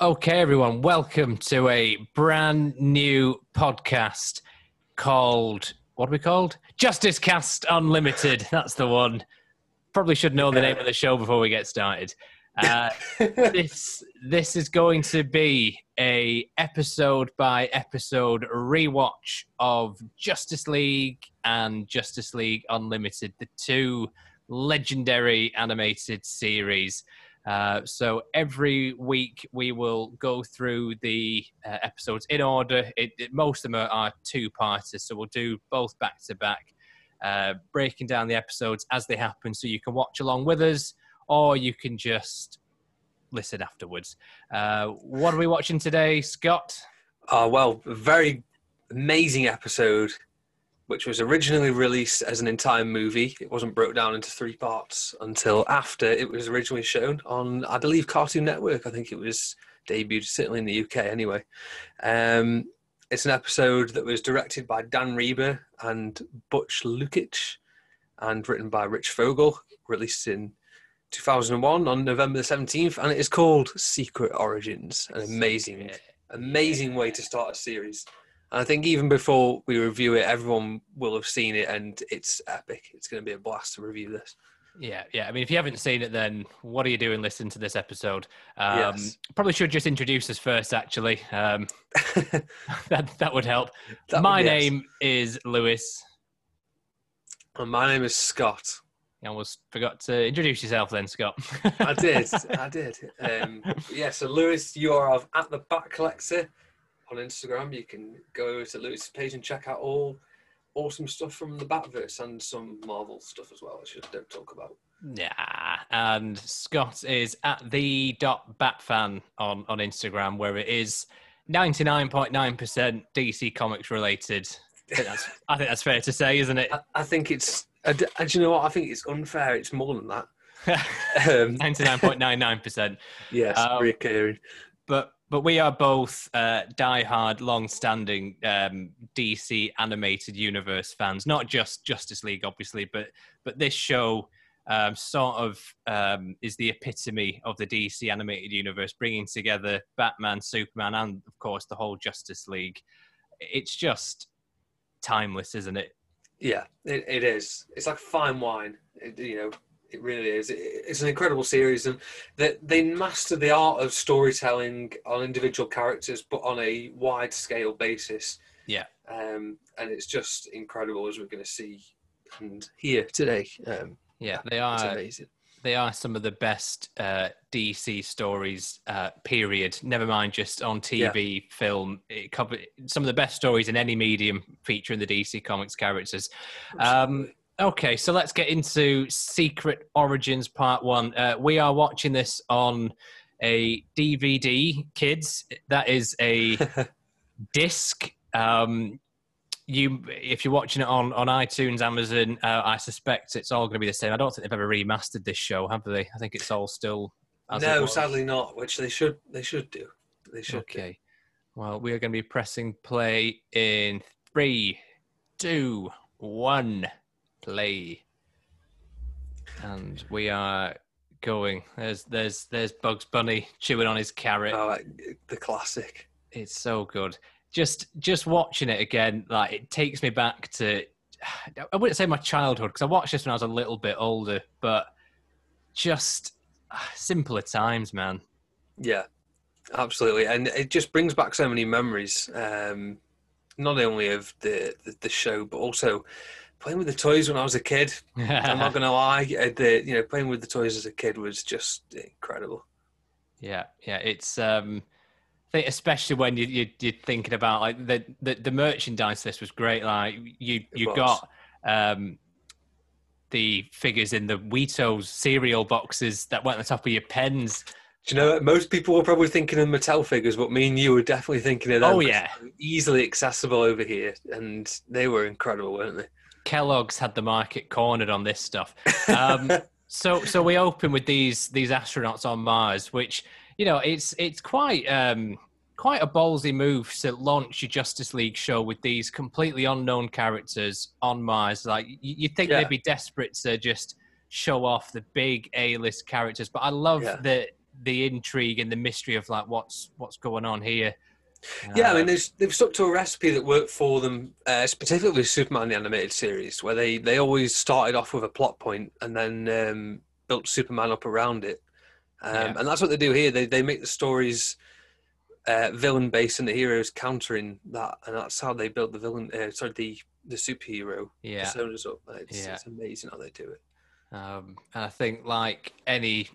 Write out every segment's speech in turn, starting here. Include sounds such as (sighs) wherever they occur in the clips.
Okay, everyone, welcome to a brand new podcast called what are we called? Justice Cast Unlimited. (laughs) That's the one. Probably should know the name of the show before we get started. Uh, (laughs) this this is going to be a episode by episode rewatch of Justice League and Justice League Unlimited, the two legendary animated series. Uh, so every week we will go through the uh, episodes in order. It, it, most of them are, are two-parters, so we'll do both back to back, uh, breaking down the episodes as they happen, so you can watch along with us, or you can just listen afterwards. Uh, what are we watching today, Scott? Uh, well, very amazing episode which was originally released as an entire movie. It wasn't broke down into three parts until after it was originally shown on, I believe, Cartoon Network. I think it was debuted, certainly in the UK anyway. Um, it's an episode that was directed by Dan Riba and Butch Lukic and written by Rich Fogel, released in 2001 on November the 17th, and it is called Secret Origins. An amazing, amazing way to start a series. And I think even before we review it, everyone will have seen it, and it's epic. It's going to be a blast to review this. Yeah, yeah. I mean, if you haven't seen it, then what are you doing listening to this episode? Um, yes. Probably should just introduce us first, actually. Um, (laughs) that that would help. That my would, yes. name is Lewis. And my name is Scott. You almost forgot to introduce yourself then, Scott. I did. (laughs) I did. Um, yeah, so Lewis, you are of At the Back Collector on Instagram. You can go to Lewis's page and check out all awesome stuff from the Batverse and some Marvel stuff as well, which I don't talk about. Yeah, and Scott is at the dot Batfan on on Instagram, where it is ninety nine point nine percent DC Comics related. I think, that's, (laughs) I think that's fair to say, isn't it? I, I think it's. And you know what? I think it's unfair. It's more than that. (laughs) Um, ninety nine point nine nine percent. (laughs) Yes, um, recurring. But but we are both uh, die-hard, long-standing um, DC animated universe fans. Not just Justice League, obviously, but but this show um, sort of um, is the epitome of the DC animated universe, bringing together Batman, Superman, and of course the whole Justice League. It's just timeless, isn't it? Yeah, it, it is. It's like fine wine. It, you know, it really is. It's an incredible series, and they they master the art of storytelling on individual characters, but on a wide scale basis. Yeah. Um, and it's just incredible as we're going to see and hear today. Um, yeah, they are amazing. They are some of the best uh, DC stories. Uh, period. Never mind just on TV, yeah. film. It some of the best stories in any medium featuring the DC Comics characters. Um, Okay, so let's get into Secret Origins Part One. Uh, we are watching this on a DVD, kids. That is a (laughs) disc. Um, you, if you're watching it on on iTunes, Amazon, uh, I suspect it's all going to be the same. I don't think they've ever remastered this show, have they? I think it's all still. no, sadly not. Which they should they should do. They should. Okay. Do. Well, we are going to be pressing play in three, two, one play. And we are going. There's there's there's Bugs Bunny chewing on his carrot. Oh, the classic. It's so good. Just just watching it again, like it takes me back to. I wouldn't say my childhood because I watched this when I was a little bit older, but just simpler times, man. Yeah, absolutely, and it just brings back so many memories. Um, not only of the, the, the show, but also playing with the toys when I was a kid. (laughs) I'm not gonna lie, uh, the you know playing with the toys as a kid was just incredible. Yeah, yeah, it's um, I think especially when you, you you're thinking about like the the, the merchandise. This was great. Like you you got um the figures in the Weetos cereal boxes that went on the top of your pens. Do you know most people were probably thinking of Mattel figures, but me and you were definitely thinking of them. Oh yeah, easily accessible over here, and they were incredible, weren't they? Kellogg's had the market cornered on this stuff. (laughs) Um, so so we open with these these astronauts on Mars, which you know it's it's quite um, quite a ballsy move to launch your Justice League show with these completely unknown characters on Mars. Like you, you'd think yeah. they'd be desperate to just show off the big A list characters, but I love yeah. that the intrigue and the mystery of like what's what's going on here. Yeah, I mean, they've, they've stuck to a recipe that worked for them, uh, particularly with Superman the animated series, where they, they always started off with a plot point and then um, built Superman up around it. Um, Yeah. And that's what they do here. They, they make the stories uh, villain based and the heroes countering that, and that's how they built the villain. Uh, sorry, the the superhero yeah. personas up. It's, Yeah. it's amazing how they do it. Um, and I think, like any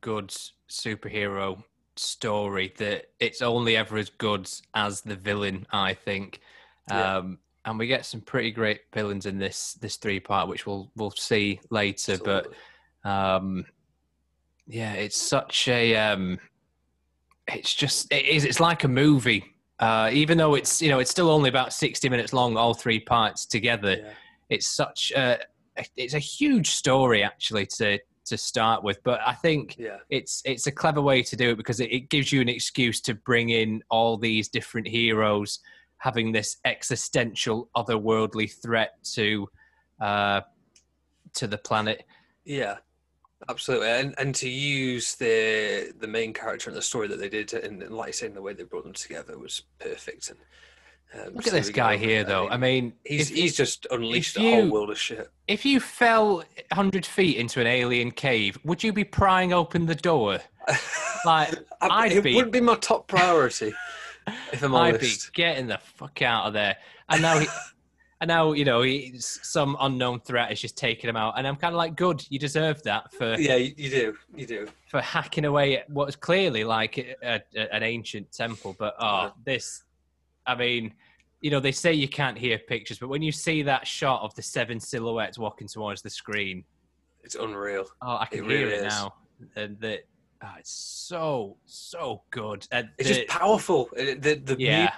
good superhero story, that it's only ever as good as the villain. I think, Yeah. um, and we get some pretty great villains in this this three part, which we'll we'll see later. But um, yeah, it's such a um, it's just it is it's like a movie. Uh, even though it's you know it's still only about sixty minutes long, all three parts together Yeah. it's such a it's a huge story actually to to start with but i think yeah, it's it's a clever way to do it because it, it gives you an excuse to bring in all these different heroes having this existential otherworldly threat to uh to the planet. Yeah, absolutely, and and to use the the main character in the story that they did, and, and like saying, the way they brought them together was perfect. And um, look at this guy here though i mean he's if, he's just unleashed if a whole world of shit. if you fell 100 feet into an alien cave would you be prying open the door (laughs) like I, I'd it be- wouldn't be my top priority if I'm I'd be getting the fuck out of there. And now, he, and now you know, he's, some unknown threat is just taking him out. And I'm kind of like, good, you deserve that for Yeah, you, you do, you do. for hacking away at what is clearly like a, a, an ancient temple. But oh, Yeah. this, I mean, you know, they say you can't hear pictures, but when you see that shot of the seven silhouettes walking towards the screen, It's unreal. oh, I can It hear really it is. now. And that, oh, it's so so good. And It's the- just powerful. It- The the yeah, music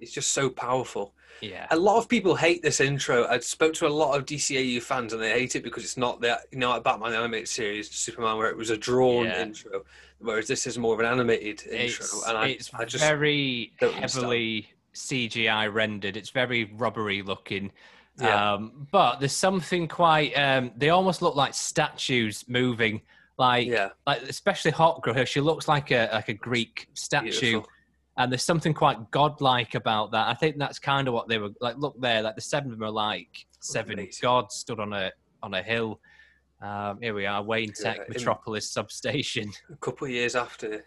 is just so powerful. yeah. A lot of people hate this intro. I spoke to a lot of DCAU fans, and they hate it because it's not that you know, like Batman animated series, Superman, where it was a drawn Yeah. intro, whereas this is more of an animated intro. It's, and I, it's I just very heavily CGI rendered. It's very rubbery looking. Yeah. Um, but there's something quite. Um, they almost look like statues moving, like yeah, like especially Hawkgirl. here, She looks like a like a Greek statue, beautiful. and there's something quite godlike about that. I think that's kind of what they were like. Look there, like the seven of them are like seven Amazing. gods stood on a on a hill. Um, here we are, Wayne Tech Yeah, Metropolis substation. A couple of years after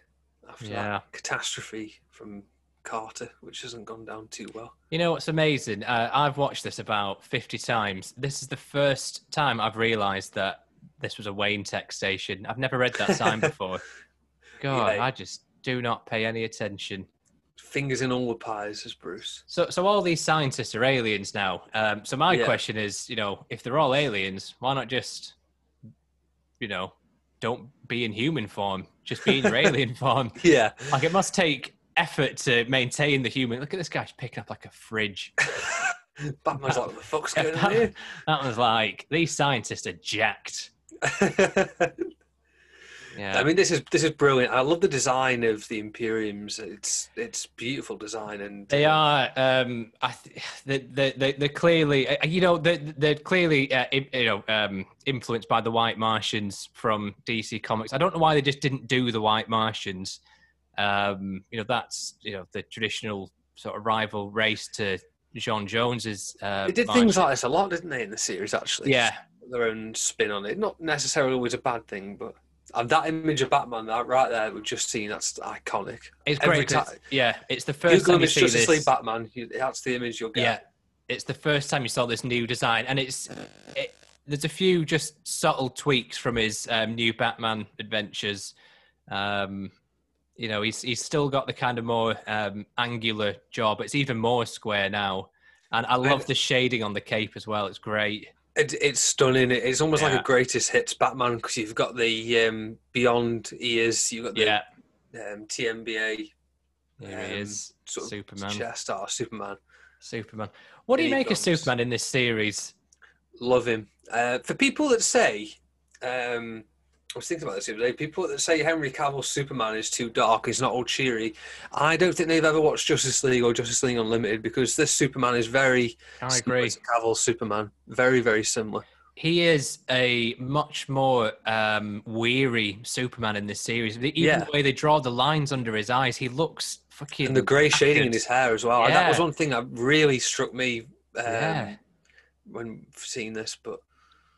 after that catastrophe from Carter, which hasn't gone down too well. You know what's amazing? Uh, I've watched this about 50 times. This is the first time I've realised that this was a Wayne Tech station. I've never read that sign (laughs) before. God, Yeah. I just do not pay any attention. Fingers in all the pies, as Bruce. So, so all these scientists are aliens now. Um, so my Yeah. question is, you know, if they're all aliens, why not just, you know, don't be in human form, just be in your (laughs) alien form? Yeah, Like it must take effort to maintain the human. Look at this guy's picking up like a fridge. (laughs) Batman's like, what the fuck's (laughs) going on here? That was like these scientists are jacked. (laughs) Yeah, I mean, this is this is brilliant. I love the design of the Imperiums. It's it's beautiful design, and they uh, are. Um, I th- (sighs) they they they they're clearly uh, you know they're, they're clearly uh, you know um, influenced by the White Martians from DC Comics. I don't know why they just didn't do the White Martians. Um, you know that's you know the traditional sort of rival race to John Jones's. Uh, They did things like this a lot, didn't they, in the series? Actually, Yeah. Their own spin on it. Not necessarily always a bad thing, but and that image of Batman, that right there, we've just seen. That's iconic. It's every great. time- yeah, it's the first Google time you see Justice this. League Batman. You, that's the image you'll get. Yeah, it's the first time you saw this new design, and it's it, there's a few just subtle tweaks from his um, new Batman adventures. Um, you know, he's he's still got the kind of more um, angular jaw, but it's even more square now. And I love the shading on the cape as well. It's great. It, it's stunning. It's almost like a greatest hits Batman because you've got the um, Beyond ears, you've got the Yeah, um, TNBA here he um, is, sort of Superman. chest Superman. Superman. What do you There he make of. Superman in this series? Love him. Uh, for people that say, um, I was thinking about this the other day. People that say Henry Cavill's Superman is too dark, he's not all cheery. I don't think they've ever watched Justice League or Justice League Unlimited because this Superman is very I agree. Cavill's Superman. Very, very similar. he is a much more um, weary Superman in this series. Even Yeah. the way they draw the lines under his eyes, he looks fucking. and the grey shading in his hair as well. That was one thing that really struck me um, Yeah. when seeing this. But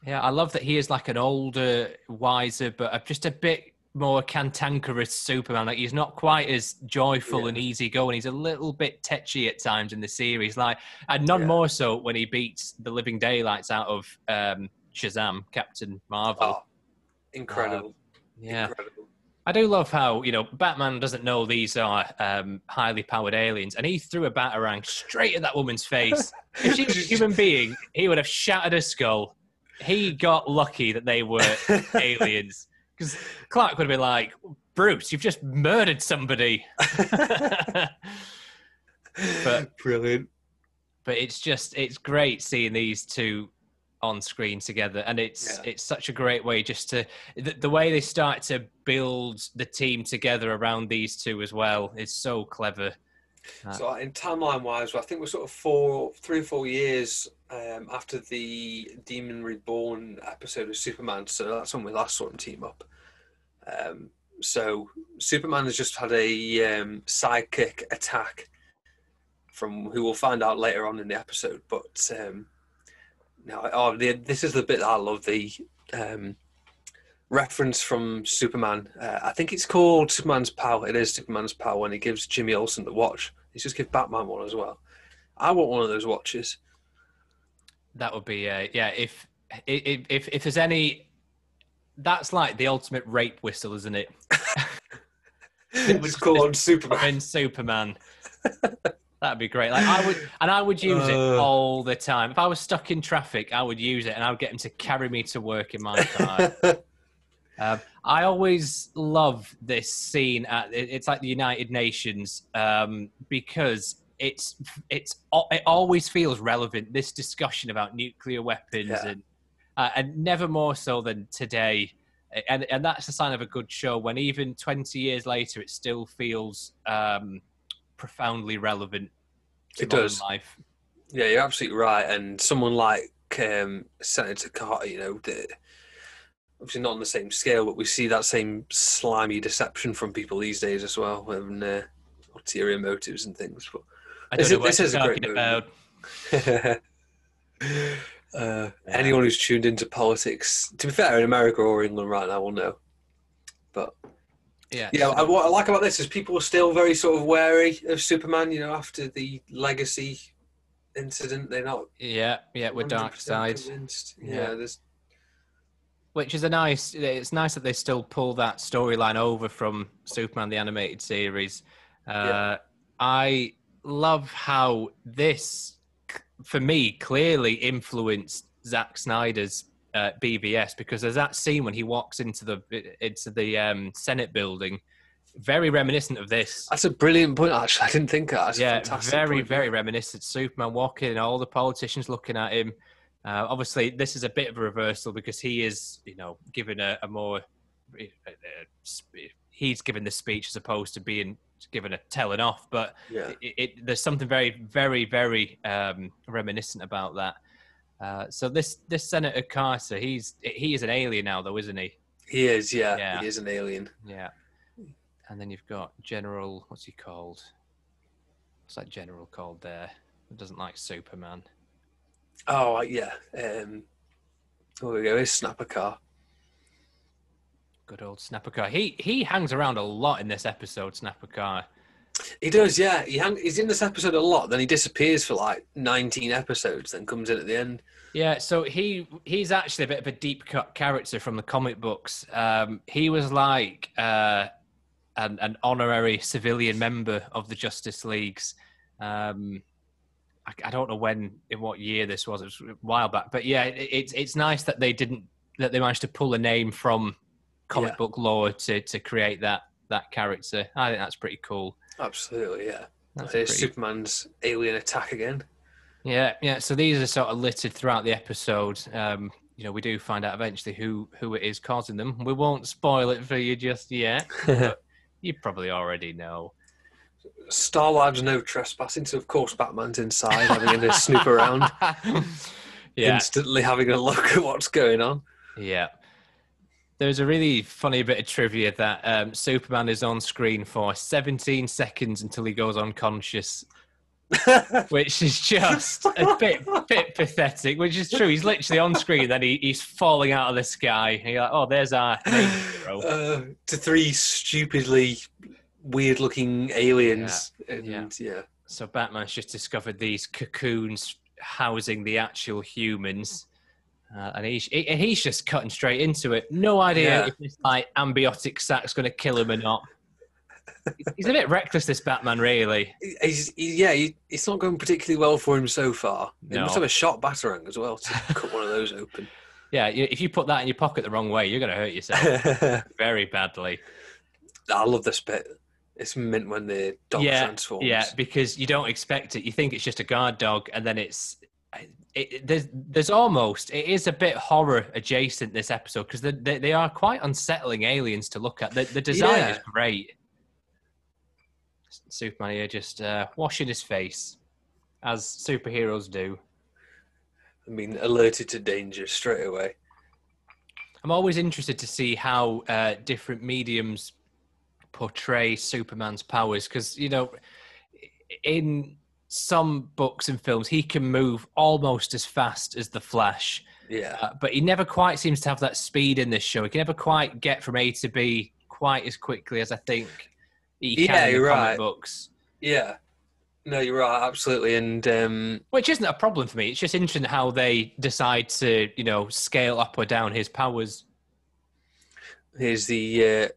Yeah, I love that he is like an older, wiser, but just a bit more cantankerous Superman. Like he's not quite as joyful Yeah. and easygoing. He's a little bit tetchy at times in the series. Like, and none Yeah. more so when he beats the living daylights out of um, Shazam, Captain Marvel. oh, incredible, yeah, incredible. I do love how you know Batman doesn't know these are um, highly powered aliens, and he threw a batarang straight at that woman's face. (laughs) if she was a human being, he would have shattered her skull. He got lucky that they were (laughs) aliens, because Clark would have been like, "Bruce, you've just murdered somebody." (laughs) But- brilliant. but it's just it's great seeing these two on screen together and it's Yeah. it's such a great way just to the, the way they start to build the team together around these two as well is so clever So in timeline wise, I think we're sort of four, three or four years um, after the Demon Reborn episode of Superman. So that's when we last saw him team up. Um, so Superman has just had a um, sidekick attack from who we'll find out later on in the episode. But um, now, oh, the, this is the bit I love the um, reference from Superman. Uh, I think it's called Superman's Pal. It is Superman's Pal when he gives Jimmy Olsen the watch. He's just give Batman one as well. I want one of those watches. that would be uh, yeah if if if if there's any that's like the ultimate rape whistle isn't it (laughs) it was called Superman. (laughs) superman that'd be great like i would and i would use it Uh. all the time if i was stuck in traffic i would use it and i would get him to carry me to work in my car (laughs) Um, I always love this scene at it's like the United Nations um, because it's it's it always feels relevant. This discussion about nuclear weapons Yeah. and uh, and never more so than today. And and that's a sign of a good show when even twenty years later it still feels um, profoundly relevant. To It does. life. Yeah, you're absolutely right. And someone like um, Senator Carter, you know, the, obviously not on the same scale, but we see that same slimy deception from people these days as well, and uh, ulterior motives and things. But I don't know is- what this is talking about. (laughs) Uh, anyone who's tuned into politics, to be fair, in America or England right now will know. But Yeah, yeah, I, what I like about this is people are still very sort of wary of Superman. You know, after the legacy incident, they're not yeah, yeah. With Dark 100% Side. Yeah. Yeah, there's which is a nice it's nice that they still pull that storyline over from superman the animated series uh, Yeah. i love how this for me clearly influenced Zack snyder's uh, BvS because there's that scene when he walks into the into the um, senate building very reminiscent of this That's a brilliant point. Actually, I didn't think of that. That's yeah, very, point. very reminiscent. Superman walking, all the politicians looking at him. Uh, obviously, this is a bit of a reversal because he is, you know, given a, a more. uh, uh, sp- He's given the speech as opposed to being given a telling off, but Yeah, it, it, there's something very, very, very um, reminiscent about that. Uh, so this this Senator Carter, he's he is an alien now, though, isn't he? he is. Yeah, Yeah. he is an alien. Yeah. And then you've got General. What's he called? What's that general called there? Who doesn't like Superman? Oh yeah. Um, there we go. His Snapper Carr. Good old Snapper Carr. He he hangs around a lot in this episode, Snapper Carr. He does. Yeah, he hang, he's in this episode a lot. Then he disappears for like 19 episodes. Then comes in at the end. Yeah, so he he's actually a bit of a deep cut character from the comic books. Um, he was like uh, an, an honorary civilian member of the Justice Leagues. Um, I, I don't know when, in what year this was. It was a while back, but yeah, it, it's it's nice that they didn't that they managed to pull a name from comic Yeah. book lore to to create that that character. I think that's pretty cool. Absolutely. Yeah. That's pretty Superman's alien attack again. Yeah, yeah. So these are sort of littered throughout the episode. Um, you know, we do find out eventually who who it is causing them. We won't spoil it for you just yet. (laughs) but you probably already know. Star Labs no trespassing. So of course Batman's inside having a snoop around. (laughs) Yeah. instantly having a look at what's going on. Yeah. There's a really funny bit of trivia that um, Superman is on screen for 17 seconds until he goes unconscious, (laughs) which is just a bit bit pathetic. Which is true. He's literally on screen, then he, he's falling out of the sky, and you're like, "Oh, there's our hero." uh, to three stupidly weird-looking aliens, and yeah. yeah. So Batman's just discovered these cocoons housing the actual humans. Uh, and he's he, he's just cutting straight into it. No idea Yeah. if this like amniotic sack's going to kill him or not. he's a bit reckless, this Batman. Really, He's, he, yeah, he, it's not going particularly well for him so far. He No. must have a shot batarang as well to (laughs) cut one of those open. yeah. If you put that in your pocket the wrong way, you're going to hurt yourself (laughs) very badly. I love this bit. It's mint when the dog yeah, transforms. yeah, because you don't expect it. You think it's just a guard dog, and then it's it, there's there's almost it is a bit horror adjacent this episode because they, they they are quite unsettling aliens to look at. The the design is Yeah. great. Superman here just uh, washing his face, as superheroes do. I mean, alerted to danger straight away. I'm always interested to see how uh, different mediums portray Superman's powers because you know, in some books and films, he can move almost as fast as the Flash, Yeah. uh, but he never quite seems to have that speed in this show. He can never quite get from A to B quite as quickly as I think he Yeah, can in comic right. books. Yeah. No, you're right, absolutely. And um, Which isn't a problem for me. It's just interesting how they decide to, you know, scale up or down his powers. here's the uh,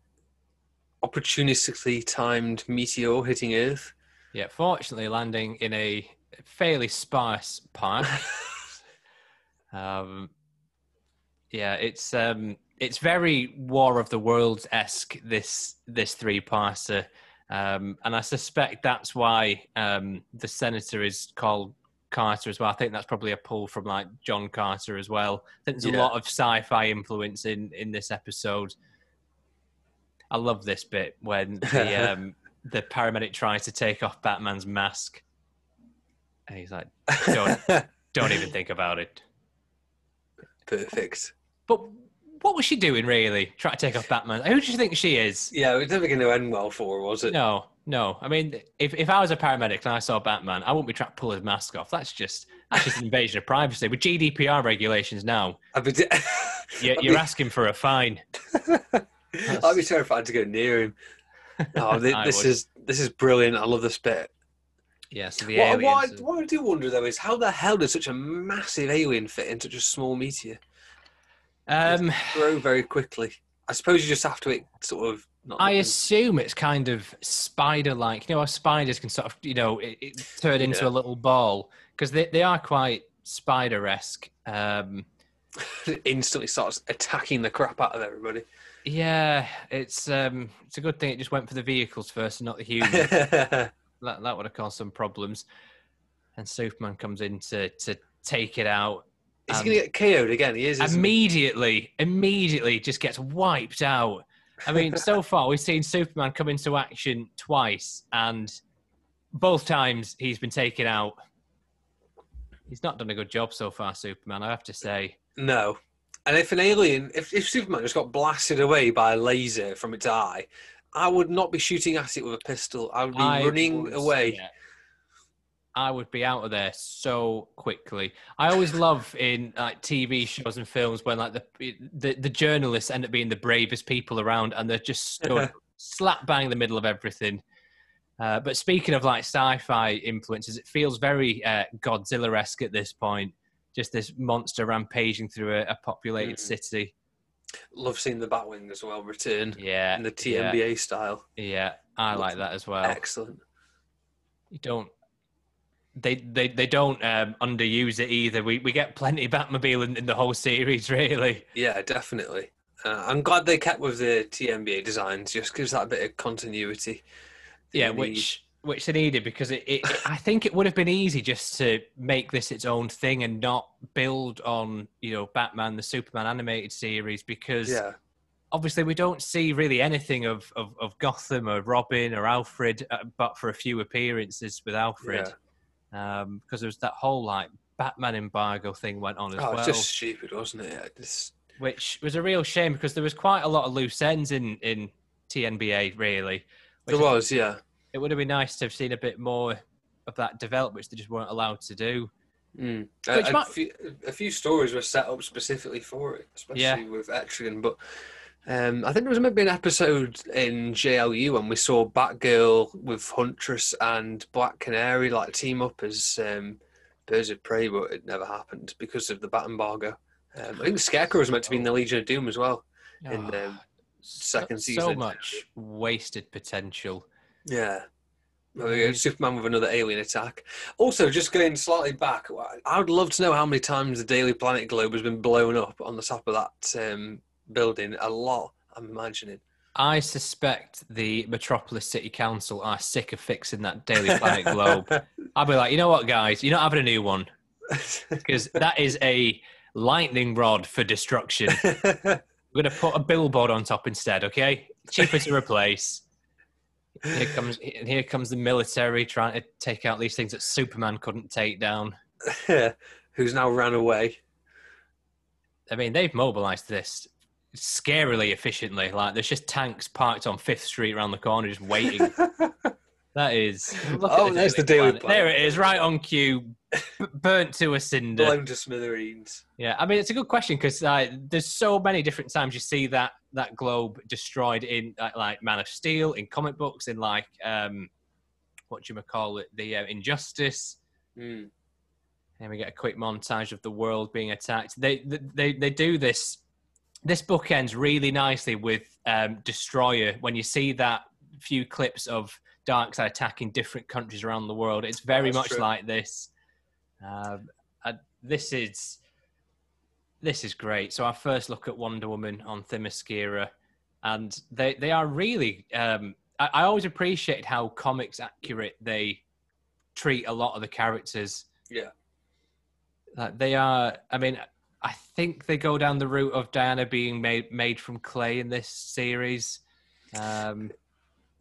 opportunistically timed meteor hitting Earth. Yeah, fortunately landing in a fairly sparse park. (laughs) um, yeah, it's um, it's very War of the Worlds esque. This this three parser, um, and I suspect that's why um, the senator is called Carter as well. I think that's probably a pull from like John Carter as well. I think there's Yeah. a lot of sci-fi influence in in this episode. I love this bit when (laughs) the um, the paramedic tries to take off Batman's mask, and he's like, "Don't (laughs) don't even think about it." Perfect. But what was she doing really? Trying to take off Batman? Who do you think she is? Yeah, it was never going to end well for her, was it? No, no. I mean, if, if I was a paramedic and I saw Batman, I wouldn't be trying to pull his mask off. That's just that's just an invasion of privacy. With GDPR regulations now, I'd be, (laughs) you're, I'd you're be- asking for a fine. I'd be terrified to go near him. (laughs) Oh, I this would. is this is brilliant. I love this bit. Yeah, so the What, what, I, what I do wonder though is how the hell does such a massive alien fit in such a small meteor? um, Grow very quickly. I suppose you just have to it sort of. Not I assume it's kind of spider-like. You know, how spiders can sort of, you know, it, it turn into Yeah. a little ball because they, they are quite spider-esque. Um, (laughs) instantly starts attacking the crap out of everybody. yeah, it's um, it's a good thing it just went for the vehicles first and not the humans. (laughs) that that would have caused some problems. And Superman comes in to to take it out. Is Um, he going to get KO'd again? He is. isn't he? immediately, immediately just gets wiped out. I mean, (laughs) so far we've seen Superman come into action twice, and both times he's been taken out. He's not done a good job so far, Superman. I have to say. No. And if an alien, if, if Superman just got blasted away by a laser from its eye, I would not be shooting at it with a pistol. I would be I running would- away. yeah. I would be out of there so quickly. I always love in like TV shows and films when like the the, the journalists end up being the bravest people around, and they're just stood (laughs) slap bang in the middle of everything. Uh, but speaking of like sci-fi influences, it feels very uh, Godzilla-esque at this point. Just this monster rampaging through a, a populated Mhm. city. Love seeing the Batwing as well return Yeah, in the yeah, TNBA style. Yeah, I like that as well. Excellent. you don't they they, they don't um, underuse it either. We we get plenty of Batmobile in, in the whole series, (laughs) really. Yeah, definitely. Uh, I'm glad they kept with the TNBA designs, just gives that bit of continuity. Yeah, which which they needed because it, it, it- I think it would have been easy just to make this its own thing and not build on you know Batman the Superman animated series because Yeah, obviously we don't see really anything of of, of Gotham or Robin or Alfred, uh, but for a few appearances with Alfred. yeah. um, because there was that whole like Batman embargo thing went on as Oh, well, it's just stupid, wasn't it? Just, which was a real shame because there was quite a lot of loose ends in in TNBA. Really, there was, yeah. It would have been nice to have seen a bit more of that develop, which they just weren't allowed to do. Mm. Which A, a few, a few stories were set up specifically for it, especially Yeah. with Etrigan. But um, I think there was maybe an episode in JLU when we saw Batgirl with Huntress and Black Canary like team up as um, birds of prey, but it never happened because of the bat embargo. Um, I think Scarecrow was meant to be in the Legion of Doom as well. In, Oh, um, so- second so season. So much wasted potential. Yeah. Well, Yeah, Superman with another alien attack. Also, just going slightly back, I would love to know how many times the Daily Planet globe has been blown up on the top of that um, building. A lot, I'm imagining. I suspect the Metropolis City Council are sick of fixing that Daily Planet globe. (laughs) I'll be like, you know what, guys, you're not having a new one (laughs) because that is a lightning rod for destruction. (laughs) We're going to put a billboard on top instead, okay? Cheaper to replace. Here comes and here comes the military trying to take out these things that Superman couldn't take down. (laughs) Who's now ran away? I mean, they've mobilized this scarily efficiently. Like, there's just tanks parked on Fifth Street around the corner, just waiting. (laughs) that is. (laughs) look at Oh, there's the Daily Planet. There it is, right on cue, burnt to a cinder. Blown to smithereens. Yeah, I mean, it's a good question because uh, there's so many different times you see that that globe destroyed in uh, like Man of Steel, in comic books, in like um, what do you call it, the uh, Injustice. Mm. And we get a quick montage of the world being attacked. They they they do this. This book ends really nicely with um, Destroyer. When you see that few clips of Darkseid attacking different countries around the world, it's very That's much true. like this. Um, this is this is great. So our first look at Wonder Woman on Themyscira, and they they are really. Um, I, I always appreciate how comics accurate they treat a lot of the characters. Yeah. Uh, they are. I mean, I think they go down the route of Diana being made made from clay in this series. Um,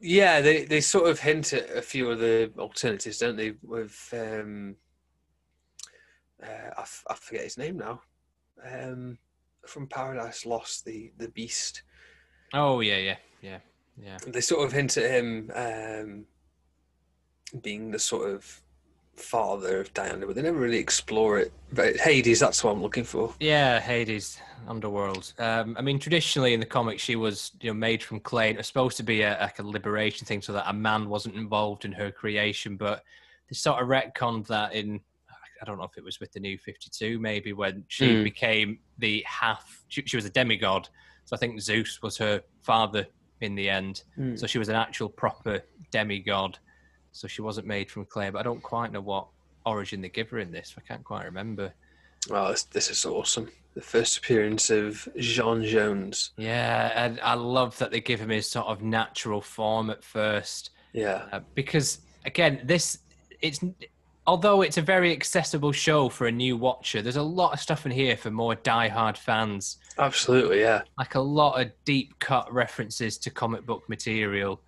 Yeah, they, they sort of hint at a few of the alternatives, don't they? With um, uh, I, f- I forget his name now. Um, from Paradise Lost, the the Beast. oh yeah, yeah, yeah, yeah. They sort of hint at him um, being the sort of father of Diana, but they never really explore it. But Hades, that's what I'm looking for. Yeah, Hades, Underworld. Um, I mean, traditionally in the comics, she was you know made from clay. It was supposed to be a, like a liberation thing, so that a man wasn't involved in her creation. But they sort of retconned that in. I don't know if it was with the New Fifty Two, maybe when she Hmm. became the half. She, she was a demigod, so I think Zeus was her father in the end. So she was an actual proper demigod. So she wasn't made from clay. But I don't quite know what origin they give her in this. I can't quite remember. Oh, this, this is awesome. The first appearance of Jean Jones. Yeah, and I love that they give him his sort of natural form at first, Yeah. uh, because again, this it's although it's a very accessible show for a new watcher. There's a lot of stuff in here for more die-hard fans, Absolutely, yeah. like a lot of deep cut references to comic book material,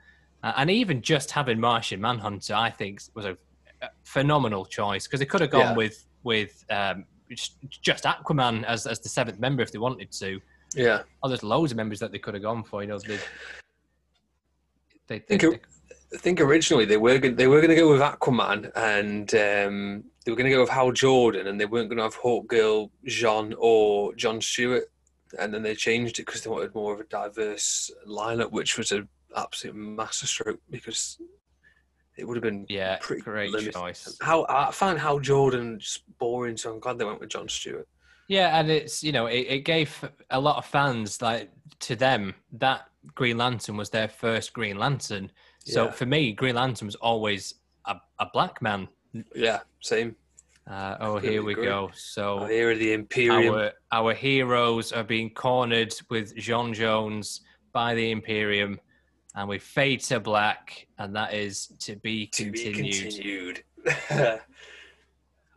uh, and even just having Martian Manhunter, I think, was a, a phenomenal choice because they could have gone Yeah. with with um, just, Aquaman as as the seventh member if they wanted to. Yeah. Oh, there's loads of members that they could have gone for. You know, they, they, they, Think I think originally they were they were going to go with Aquaman and um, they were going to go with Hal Jordan and they weren't going to have Hawkgirl, Jean or John Stewart, and then they changed it because they wanted more of a diverse lineup, which was an absolute masterstroke because it would have been yeah, pretty great limited. choice. How I found how Jordan just boring, so I'm glad they went with John Stewart. Yeah, and it's you know it, it gave a lot of fans like to them that Green Lantern was their first Green Lantern. So Yeah. for me, Green Lantern was always a, a black man. Yeah, same. Uh, oh, here we agree. go. So Oh, here are the Imperium. our our heroes are being cornered with John Jones by the Imperium, and we fade to black, and that is to be to continued. be continued. (laughs) I,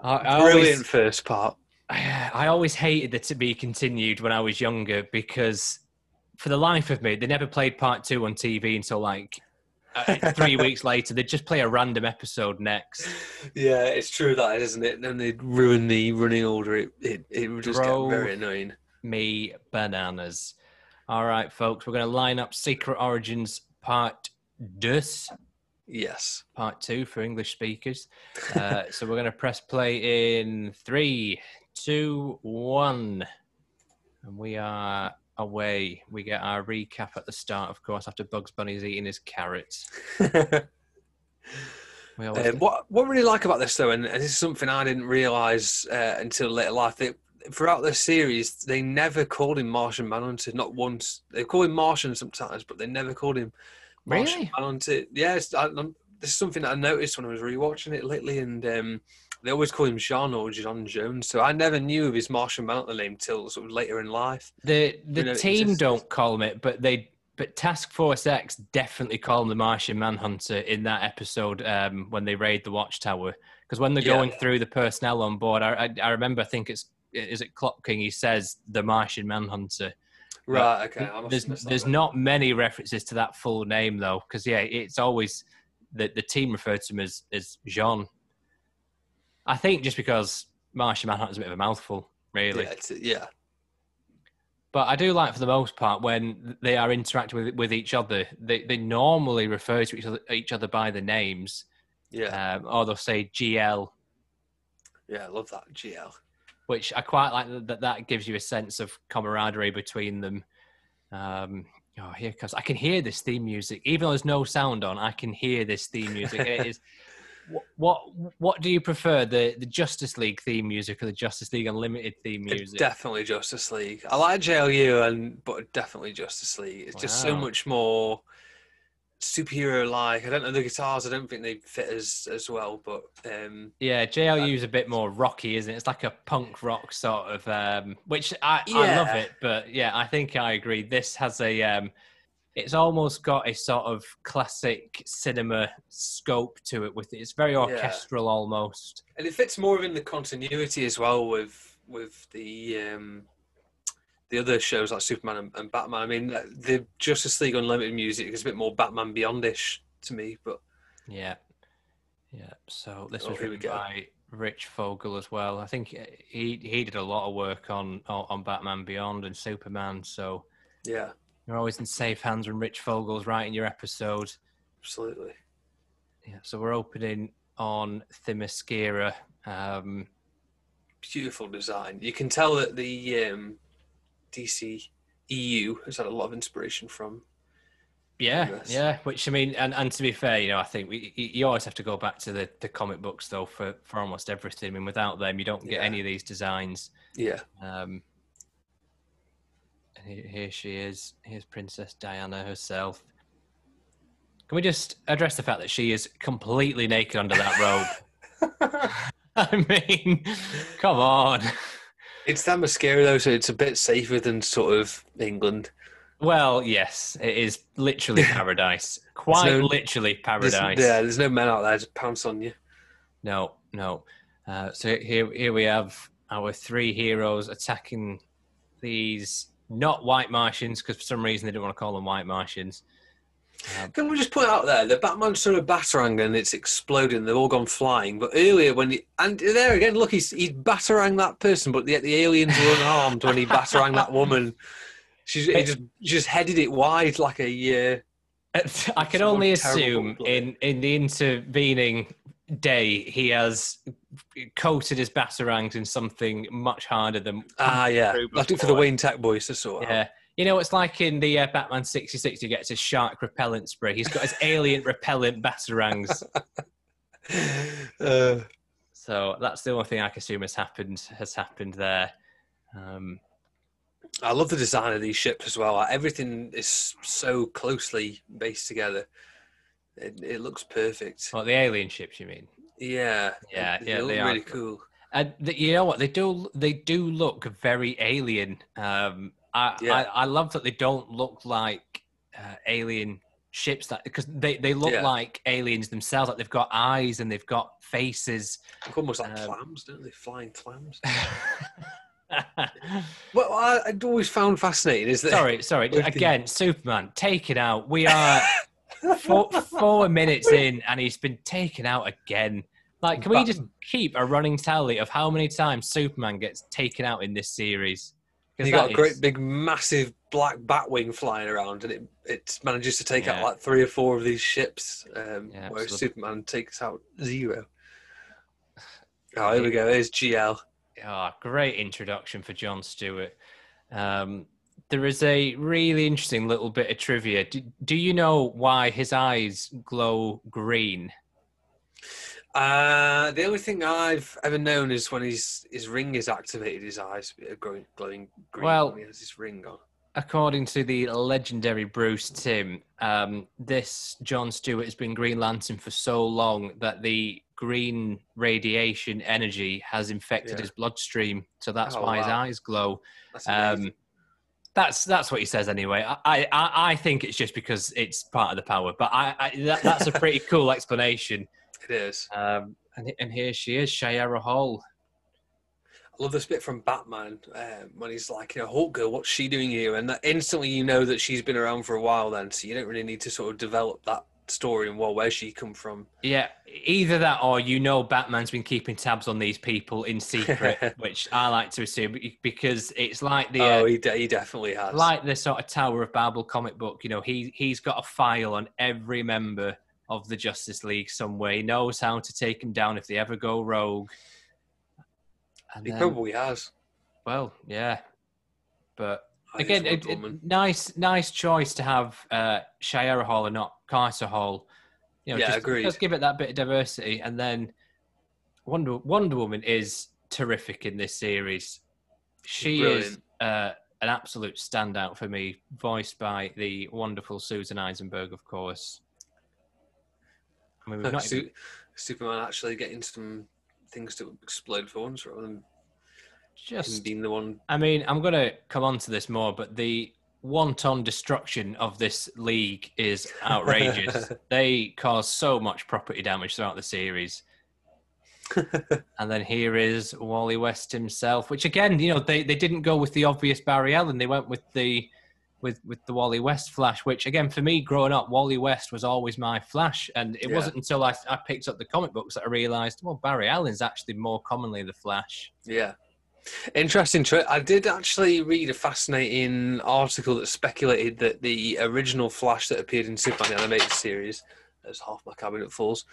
I Brilliant always, first part. (sighs) I always hated the to be continued when I was younger because, for the life of me, they never played part two on TV until like uh, three (laughs) weeks later, they'd just play a random episode next. Yeah, it's true that, isn't it? Then they'd ruin the running order. It it, it would just Drove. get very annoying. Me bananas. All right, folks, we're going to line up Secret Origins Part Deux, Yes. Part Two for English speakers. Uh, (laughs) so we're going to press play in three, two, one, and we are away. We get our recap at the start, of course, after Bugs Bunny's eating his carrots. (laughs) Um, what what I really like about this though, and, and this is something I didn't realise uh, until later life, that throughout the series they never called him Martian Manhunter, not once. They call him Martian sometimes, but they never called him Martian Really? Manhunter. Yes, I, I'm- this is something that I noticed when I was rewatching it lately, and um, they always call him Jean or John Jones. So I never knew of his Martian Manhunter name till sort of later in life. The the know, team don't call him it, but they but Task Force X definitely call him the Martian Manhunter in that episode um, when they raid the Watchtower. Because when they're Yeah. going through the personnel on board, I, I, I remember. I think it's is it Clock King. He says the Martian Manhunter. Right. Okay. There's there's then. not many references to that full name though, because yeah, it's always the the team referred to him as as Jean. I think just because Martian Manhunter is a bit of a mouthful, really. Yeah, yeah. But I do like, for the most part, when they are interacting with with each other, they, they normally refer to each other each other by the names, Yeah. um, or they'll say GL, Yeah. I love that GL. Which I quite like. That that gives you a sense of camaraderie between them. Um, oh, here because I can hear this theme music, even though there's no sound on. I can hear this theme music. it is. (laughs) What, what what do you prefer the the Justice League theme music or the Justice League Unlimited theme It's music? definitely Justice League. I like JLU, and but definitely Justice League. It's just so much more superhero like. I don't know the guitars. I don't think they fit as as well, but um, Yeah, JLU is a bit more rocky, isn't it? It's like a punk rock sort of, um, which I, I love it. But yeah, I think I agree. This has a, um, it's almost got a sort of classic cinema scope to it. With it, it's very orchestral almost. and it fits more in the continuity as well with with the um, the other shows like Superman and, and Batman. I mean, the Justice League Unlimited music is a bit more Batman Beyondish to me, but Yeah, yeah. So this Oh, was written by Rich Fogel as well. I think he he did a lot of work on on Batman Beyond and Superman. So yeah, you're always in safe hands when Rich Fogel's writing your episode. absolutely. Yeah, so we're opening on Themyscira. Um, beautiful design. You can tell that the um, DC EU has had a lot of inspiration from. yeah, yeah. Which I mean, and, and to be fair, you know, I think we, you always have to go back to the, the comic books though for, for almost everything. I mean, without them, you don't get Yeah. any of these designs. Yeah, Um, here she is. Here's Princess Diana herself. Can we just address the fact that she is completely naked under that robe? (laughs) (laughs) I mean, come on. It's that much mascara though, so it's a bit safer than sort of England. Well, yes, it is literally (laughs) paradise. Quite no- literally There's, paradise. yeah, there's no men out there to pounce on you. No, no. Uh, so here, here we have our three heroes attacking these not white Martians because for some reason they don't want to call them white Martians. Um, Can we just put out there the Batman's sort of batarang and it's exploding. They've all gone flying. But earlier when he and there again, look, he's he batarang that person, but yet the aliens were unarmed when he (laughs) batarang that woman. She's he just just headed it wide like a uh, I can only assume in in the intervening day he has coated his batarangs in something much harder than ah yeah. Left it for the. Wayne Tech boys to sort out. You know, it's like in the uh, Batman 66, he gets his shark repellent spray. He's got his (laughs) alien repellent batarangs. Uh, So that's the only thing I can assume has happened has happened there. Um, I love the design of these ships as well. Everything is so closely based together. It, it looks perfect. well, the alien ships, you mean? Yeah, Yeah, they yeah, look they are really cool. cool. And th- you know what? They do. They do look very alien. Um, I, Yeah. I I love that they don't look like uh, alien ships that because they they look Yeah. like aliens themselves. Like they've got eyes and they've got faces. Look almost like Um, clams, don't they? Flying clams. (laughs) (laughs) What I, I'd always found fascinating is that sorry, sorry. With the- Again, Superman, take it out. We are four, four (laughs) minutes in, and he's been taken out again. Like, can we just keep a running tally of how many times Superman gets taken out in this series? You got a great big massive black batwing flying around, and it it manages to take yeah. out like three or four of these ships, um, yeah, whereas Superman takes out zero. (sighs) Oh, here we go. Here's GL. Oh, great introduction for John Stewart. Um, there is a really interesting little bit of trivia. Do, do you know why his eyes glow green? Uh, the only thing I've ever known is when his his ring is activated, his eyes are glowing, glowing green well, when he has his ring on. According to the legendary Bruce Timm, um, this John Stewart has been Green Lantern for so long that the green radiation energy has infected yeah. his bloodstream, so that's oh, why wow. his eyes glow. That's, um, that's that's what he says anyway. I, I I think it's just because it's part of the power, but I, I that, that's a pretty cool explanation. It is. Um, and, and here she is, Shayera Hall. I love this bit from Batman um, when he's like, you know, Hawkgirl, what's she doing here? And that instantly you know that she's been around for a while then, so you don't really need to sort of develop that story and well, where's she come from? Yeah, either that or you know Batman's been keeping tabs on these people in secret, (laughs) which I like to assume because it's like the oh, uh, he, de- he definitely has like the sort of Tower of Babel comic book. You know, he he's got a file on every member of the Justice League somewhere. He knows how to take them down if they ever go rogue. And he then, probably has. Well, yeah, but again, it, it, nice, nice choice to have uh, Shayera Hall and not Carter Hall. You know, yeah, just, agreed. Just give it that bit of diversity, and then Wonder Wonder Woman is terrific in this series. She Brilliant. is uh, an absolute standout for me, voiced by the wonderful Susan Eisenberg, of course. I mean, Su- even... Superman actually getting some things to explode for once, rather than just being the one. I mean, I'm going to come on to this more, but the wanton destruction of this league is (laughs) outrageous. they cause so much property damage throughout the series. (laughs) and then here is Wally West himself, which again, you know, they, they didn't go with the obvious Barry Allen. They went with the with with the Wally West Flash, which again for me growing up, Wally West was always my Flash, and it yeah. wasn't until I, I picked up the comic books that I realised, well, Barry Allen's actually more commonly the Flash. Yeah. Interesting. I did actually read a fascinating article that speculated that the original Flash that appeared in Superman the animated series, as half my cabinet falls,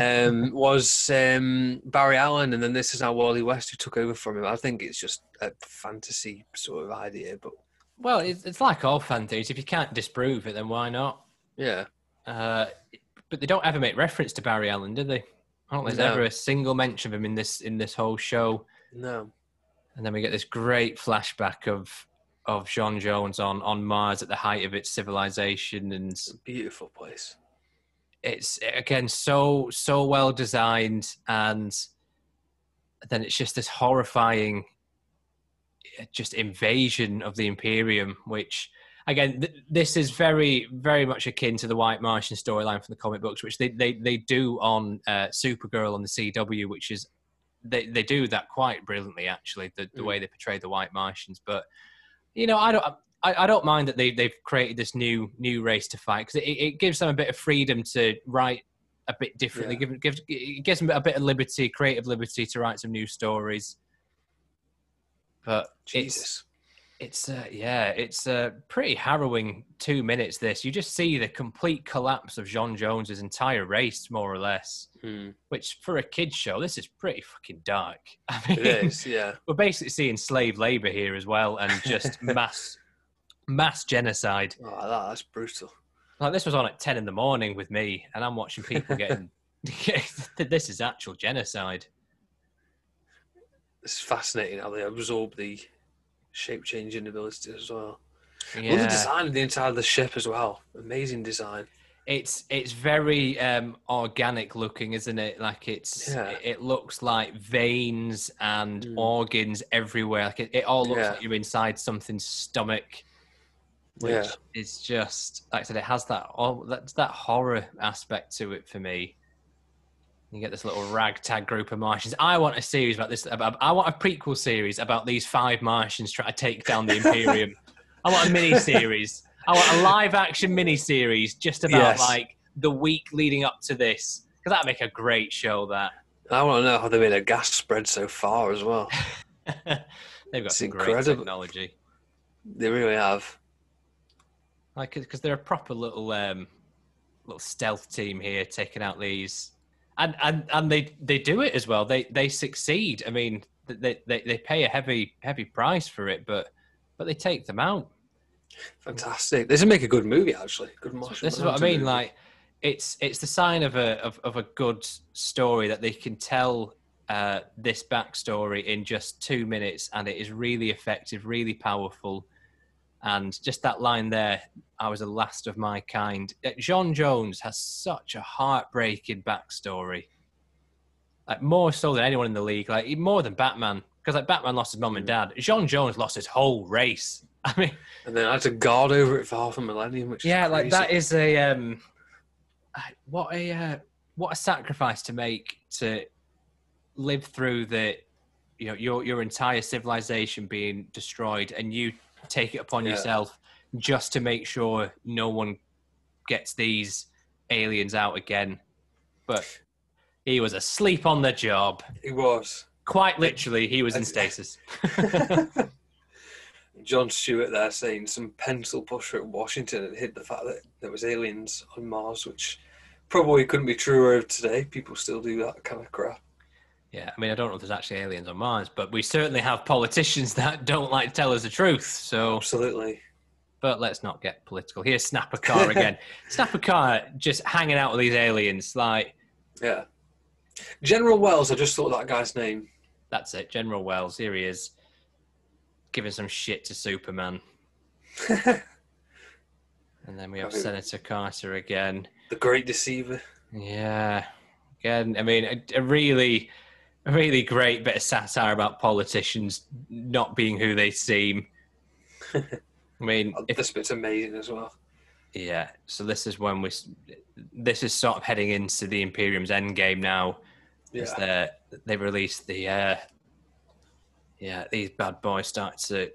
um, (laughs) was um, Barry Allen, and then this is now Wally West who took over from him. I think it's just a fantasy sort of idea, but well, it's, it's like all fantasies. If you can't disprove it, then why not? Yeah. Uh, but they don't ever make reference to Barry Allen, do they? I don't think there's no. ever a single mention of him in this in this whole show. No. And then we get this great flashback of of John Jones on on Mars at the height of its civilization and beautiful place. It's again so so well designed and then it's just this horrifying just invasion of the Imperium, which again, th- this is very, very much akin to the White Martian storyline from the comic books, which they they, they do on uh, Supergirl on the CW, which is they, they do that quite brilliantly actually, the, the mm. way they portray the White Martians. But you know, I don't. I, I don't mind that they, they've created this new new race to fight because it, it gives them a bit of freedom to write a bit differently. Yeah. Give, give, it gives them a bit of liberty, creative liberty to write some new stories. But Jesus. It's, it's uh, yeah, it's a pretty harrowing two minutes. This you just see the complete collapse of J'onn J'onzz's entire race, more or less. Hmm. Which for a kids show, this is pretty fucking dark. (laughs) I mean, it is, yeah. We're basically seeing slave labor here as well, and just (laughs) mass mass genocide. Oh, that, that's brutal. Like this was on at ten in the morning with me, and I'm watching people getting. (laughs) this is actual genocide it's fascinating how they absorb the shape changing abilities as well. Yeah. Well, the design of the inside of the ship as well. Amazing design. It's it's very um, organic looking, isn't it? Like it's yeah. it, it, looks like veins and mm. organs everywhere. Like it, it all looks yeah. like you're inside something's stomach. Which yeah. is just like I said, it has that all that that horror aspect to it for me. You get this little ragtag group of Martians. I want a series about this. About, I want a prequel series about these five Martians trying to take down the Imperium. (laughs) I want a mini series. I want a live action mini series just about Yes. like the week leading up to this. Because that'd make a great show. That I want to know how they made a gas spread so far as well. (laughs) they've got It's some great incredible. technology. They really have. Like, because they're a proper little um, little stealth team here, taking out these, and and and they they do it as well. They they succeed. I mean, they they they pay a heavy heavy price for it, but but they take them out. Fantastic. This would make a good movie, actually. Good this is what I mean. movie. Like, it's it's the sign of a of, of a good story that they can tell uh, this backstory in just two minutes, and it is really effective, really powerful. And just that line there, I was the last of my kind. Uh, John Jones has such a heartbreaking backstory, like more so than anyone in the league, like more than Batman. Because like Batman lost his mom and dad, John Jones lost his whole race. (laughs) I mean, and then I had to guard over it for half a millennium, which yeah, like that is a um, what a uh, what a sacrifice to make to live through the, you know, your your entire civilization being destroyed, and you take it upon Yeah. yourself just to make sure no one gets these aliens out again. But he was asleep on the job. He was. Quite literally, he was in stasis. (laughs) (laughs) John Stewart there saying some pencil pusher at Washington and hid the fact that there was aliens on Mars, which probably couldn't be truer of today. People still do that kind of crap. I mean, I don't know if there's actually aliens on Mars, but we certainly have politicians (laughs) that don't like to tell us the truth. So, Absolutely. but let's not get political. Here's Snapper Carr (laughs) again. Snapper Carr just hanging out with these aliens. Like, Yeah. General Wells, I just thought that guy's name. that's it. General Wells, here he is, giving some shit to Superman. (laughs) And then we have. Senator Carter again. the Great Deceiver. Yeah. Again, I mean, a, a really, a really great bit of satire about politicians not being who they seem. I mean, (laughs) if this bit's amazing as well. Yeah. So this is when we. This is sort of heading into the Imperium's end game now. Is Yeah. that they released the. Uh, yeah, these bad boys start to.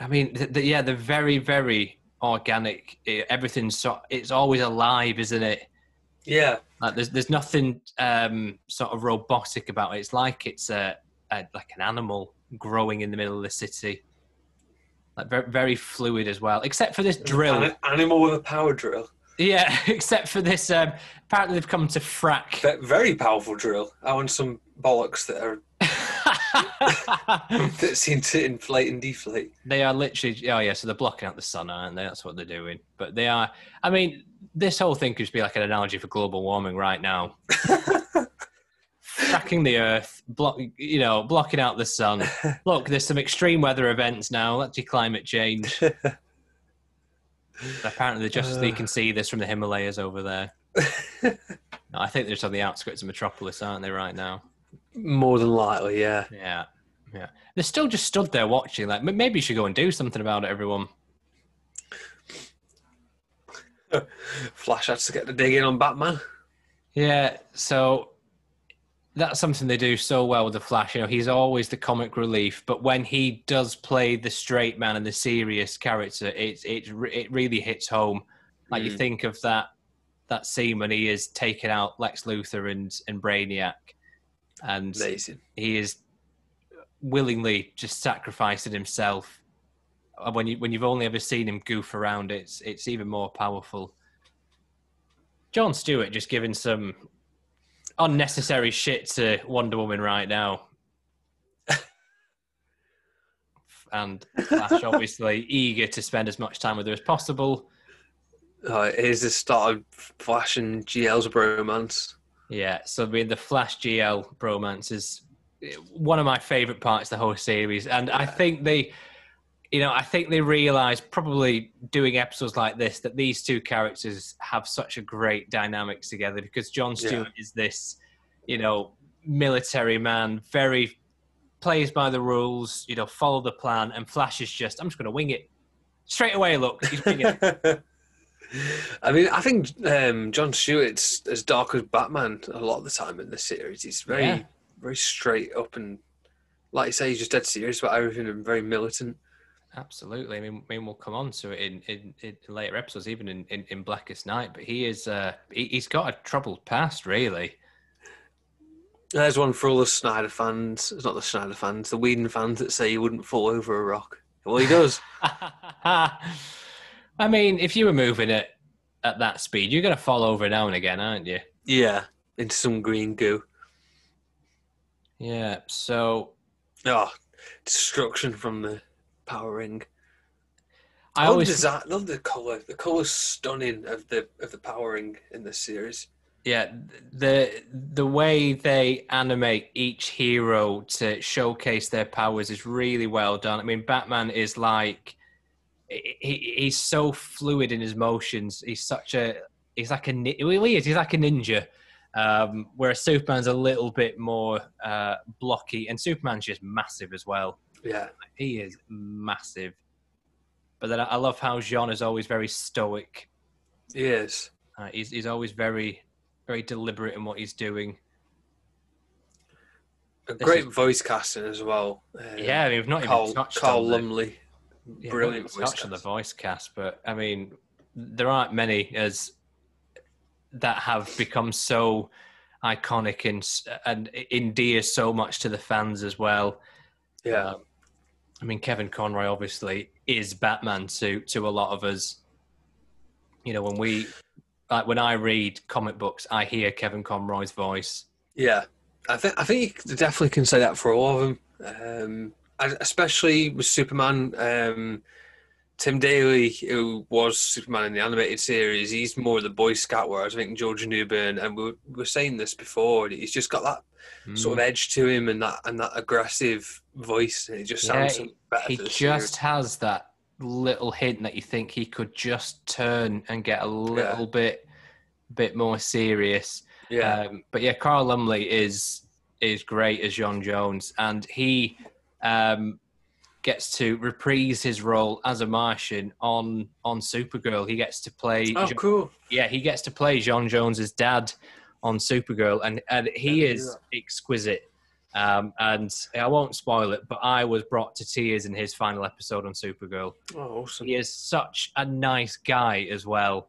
I mean, th th- yeah, they're very, very organic. Eh, Everything's so. It's always alive, isn't it? Yeah. Like there's there's nothing um, sort of robotic about it. It's like it's a, a like an animal growing in the middle of the city. Like very, very fluid as well, except for this drill. An animal with a power drill. Yeah, (laughs) except for this. Um, apparently, they've come to frack. Ve- Very powerful drill. I want some bollocks that are that seem to inflate and deflate. they are literally. Oh yeah, so they're blocking out the sun, aren't they? That's what they're doing. But they are. I mean, this whole thing could just be like an analogy for global warming right now. (laughs) Fracking the earth, block, you know, blocking out the sun. Look, there's some extreme weather events now. Let's do climate change. (laughs) Apparently, the Justice League can see this from the Himalayas over there. (laughs) No, I think they're just on the outskirts of Metropolis, aren't they, right now? More than likely, yeah. Yeah, yeah. They're still just stood there watching. Like, maybe you should go and do something about it, everyone. (laughs) Flash has to get the dig in on Batman. Yeah, so that's something they do so well with the Flash. You know, he's always the comic relief, but when he does play the straight man and the serious character, it's it it really hits home. Like you Mm. think of that that scene when he is taking out Lex Luthor and and Brainiac, and Amazing. he is willingly just sacrificing himself. When you when you've only ever seen him goof around, it's it's even more powerful. John Stewart just giving some unnecessary shit to Wonder Woman right now. (laughs) and Flash obviously (laughs) eager to spend as much time with her as possible. Uh, here's the start of Flash and GL's bromance. Yeah, so I mean, the Flash GL bromance is eh, one of my favorite parts of the whole series, and I think they, you know, I think they realize probably doing episodes like this that these two characters have such a great dynamics together because John Yeah. Stewart is this, you know, military man, very plays by the rules, you know, follow the plan, and Flash is just, I'm just going to wing it straight away. Look, he's winging it. (laughs) I mean, I think um, John Stewart's as dark as Batman a lot of the time in this series. He's very, Yeah. very straight up and, like you say, he's just dead serious about everything and very militant. Absolutely. I mean, I mean, we'll come on to it in, in, in later episodes, even in, in, in Blackest Night. But he is uh, he, he's got a troubled past, really. There's one for all the Snyder fans. It's not the Snyder fans, the Whedon fans that say he wouldn't fall over a rock. Well, he does. (laughs) I mean, if you were moving it at that speed, you're going to fall over now and again, aren't you? yeah, into some green goo. Yeah. So Oh, destruction from the power ring. I I love always the design. Love the color. The color's stunning of the of the power ring in this series. yeah the the way they animate each hero to showcase their powers is really well done i mean batman is like he, he's so fluid in his motions. He's such a he's like a he is he's like a ninja. Um, whereas superman's a little bit more uh, blocky and superman's just massive as well. Yeah, he is massive. But then i love how jean is always very stoic. He is. uh, he's, he's always very very deliberate in what he's doing. A great is- voice casting as well. Um, Yeah, I mean, we've not Carl, even touched Carl Lumbly. Yeah, brilliant voice touched on the voice cast, but I mean, there aren't many as that have become so iconic and and endear so much to the fans as well. Yeah, Um, I mean, Kevin Conroy obviously is Batman to to a lot of us. You know, when we like when I read comic books, I hear Kevin Conroy's voice. yeah. I think I think you definitely can say that for all of them. Um, especially with Superman. Um, Tim Daly, who was Superman in the animated series, he's more of the Boy Scout, whereas I think George Newbern, and we were, we were saying this before, he's just got that sort of edge to him and that and that aggressive voice. And it just sounds so better. he just series. has that little hint that you think he could just turn and get a little bit bit more serious. yeah, Um, but yeah, Carl Lumbly is is great as John Jones, and he um, gets to reprise his role as a Martian on on Supergirl. He gets to play. oh cool. Yeah, he gets to play John Jones's dad on Supergirl, and and he is exquisite. Um, and I won't spoil it, but I was brought to tears in his final episode on Supergirl. Oh, awesome. He is such a nice guy as well,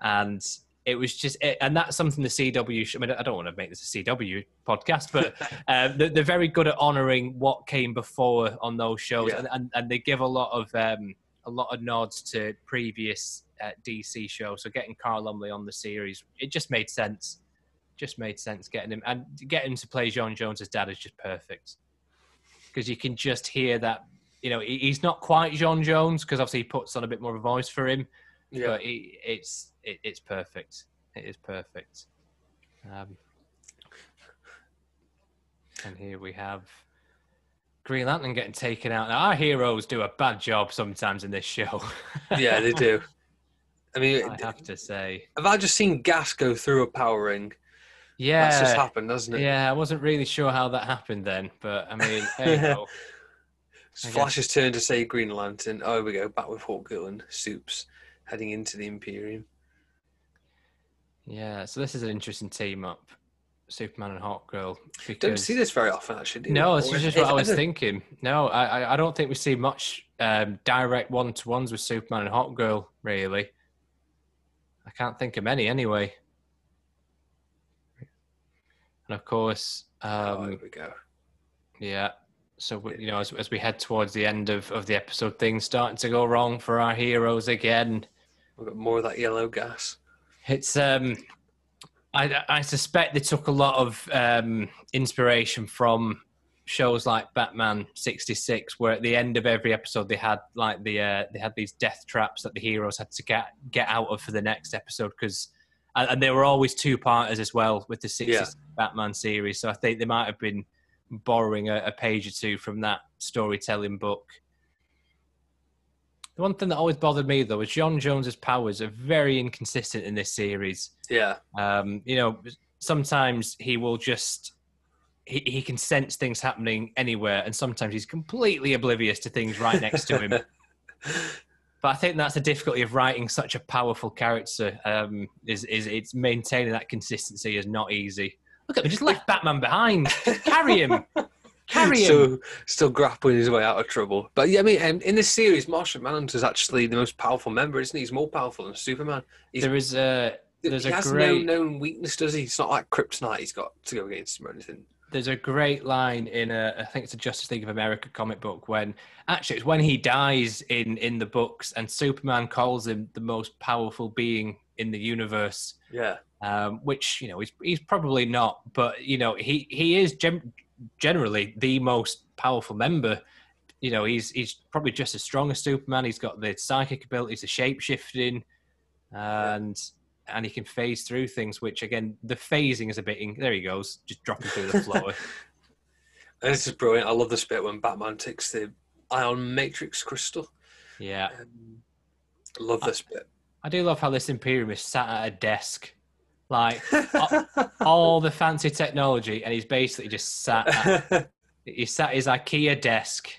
and it was just, and that's something the CW. I mean, I don't want to make this a CW podcast, but uh, (laughs) they're, they're very good at honouring what came before on those shows, Yeah. and, and and they give a lot of um, a lot of nods to previous uh, DC shows. So getting Carl Lumbly on the series, it just made sense. Just made sense getting him and getting him to play John Jones's dad is just perfect because you can just hear that. You know, he's not quite John Jones because obviously he puts on a bit more of a voice for him, yeah. but he, it's it, it's perfect. It is perfect. Um, and here we have Green Lantern getting taken out. Now, our heroes do a bad job sometimes in this show. (laughs) yeah, they do. I mean, I have to say. have I just seen gas go through a power ring? Yeah. That's just happened, doesn't it? Yeah, I wasn't really sure how that happened then, but I mean, go. (laughs) Flash's turn to say Green Lantern. Oh, we go. Back with Hawkgirl and Soups heading into the Imperium. Yeah, so this is an interesting team up, Superman and Hawkgirl. Don't see this very often, actually. Do? No, this is just what I was thinking. No, I, I- don't think we see much um, direct one to ones with Superman and Hawkgirl, really. I can't think of many anyway. And of course, Oh, um, here we go. yeah. So you know, as, as we head towards the end of, of the episode, things starting to go wrong for our heroes again. We've got more of that yellow gas. It's um, I I suspect they took a lot of um inspiration from shows like Batman sixty six, where at the end of every episode they had like the uh, they had these death traps that the heroes had to get get out of for the next episode because. And, and they were always two parters as well with the 60s Yeah. Batman series. So I think they might have been borrowing a, a page or two from that storytelling book. The one thing that always bothered me though is John Jones's powers are very inconsistent in this series. Yeah, Um, you know, sometimes he will just he, he can sense things happening anywhere, and sometimes he's completely oblivious to things right next to him. (laughs) But I think that's the difficulty of writing such a powerful character. Um, is is it's maintaining that consistency is not easy. Look at me, just left Batman behind. (laughs) Carry him, carry Carry him. still, still grappling his way out of trouble. But yeah, I mean, um, in this series, Martian Manhunter's actually the most powerful member, isn't he? He's more powerful than Superman. He's, there is a there's he a has great no known weakness, does he? It's not like Kryptonite he's got to go against him or anything. there's a great line in a I think it's a Justice League of America comic book when actually it's when he dies in in the books and Superman calls him the most powerful being in the universe. Yeah. Um, which you know he's he's probably not, but you know he he is gem- generally the most powerful member. You know he's he's probably just as strong as Superman. He's got the psychic abilities, the shape shifting, and and he can phase through things. Which again, the phasing is a bit. In, there he goes, just dropping through the floor. (laughs) This is brilliant. I love this bit when Batman takes the ion matrix crystal. yeah, Um, love this bit. I do love how this Imperium is sat at a desk, like all the fancy technology, and he's basically just sat. At, (laughs) he sat at his IKEA desk,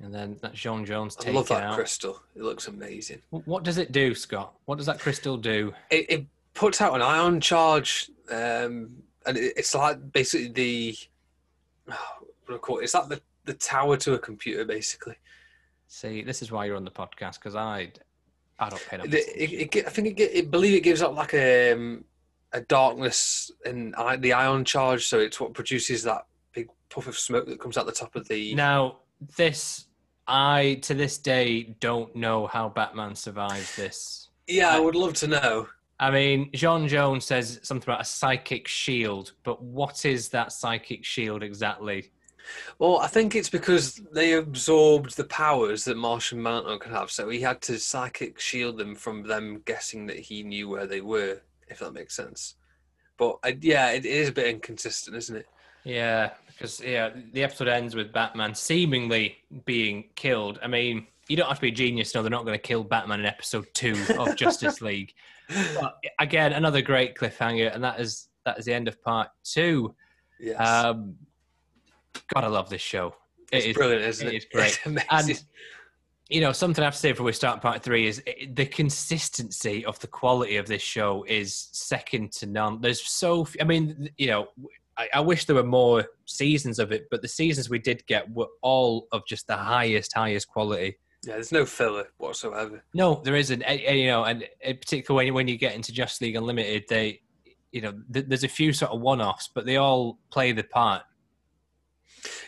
and then that's John Jones I taking love that out. crystal. It looks amazing. What does it do, Scott? What does that crystal do? It, it puts out an ion charge, um, and it, it's like basically the what do I call it? It's like the, the tower to a computer, basically. See, this is why you're on the podcast because I, I don't pay It, it, I think it, it believe it gives up like a um, a darkness in the ion charge, so it's what produces that big puff of smoke that comes out the top of the. Now, this I to this day don't know how Batman survives this. Yeah, I would love to know. I mean, John Jones says something about a psychic shield, but what is that psychic shield exactly? Well, I think it's because they absorbed the powers that Martian Manhunter can have, so he had to psychic shield them from them guessing that he knew where they were, if that makes sense. But uh, yeah, it is a bit inconsistent, isn't it? Yeah, because yeah, the episode ends with Batman seemingly being killed. I mean, you don't have to be a genius to know they're not going to kill Batman in episode two of (laughs) Justice League. But again, another great cliffhanger, and that is that is the end of part two. Yes, Um, God, I love this show. it's It is, brilliant, isn't it it? is (laughs) great. And you know something I have to say before we start part three is it, the consistency of the quality of this show is second to none. There's so, I mean, you know, I, I wish there were more seasons of it, but the seasons we did get were all of just the highest, highest quality. yeah, there's no filler whatsoever. No, there isn't. And, and, you know, and in particular when you, when you get into Just League Unlimited, they, you know, th- there's a few sort of one-offs, but they all play the part.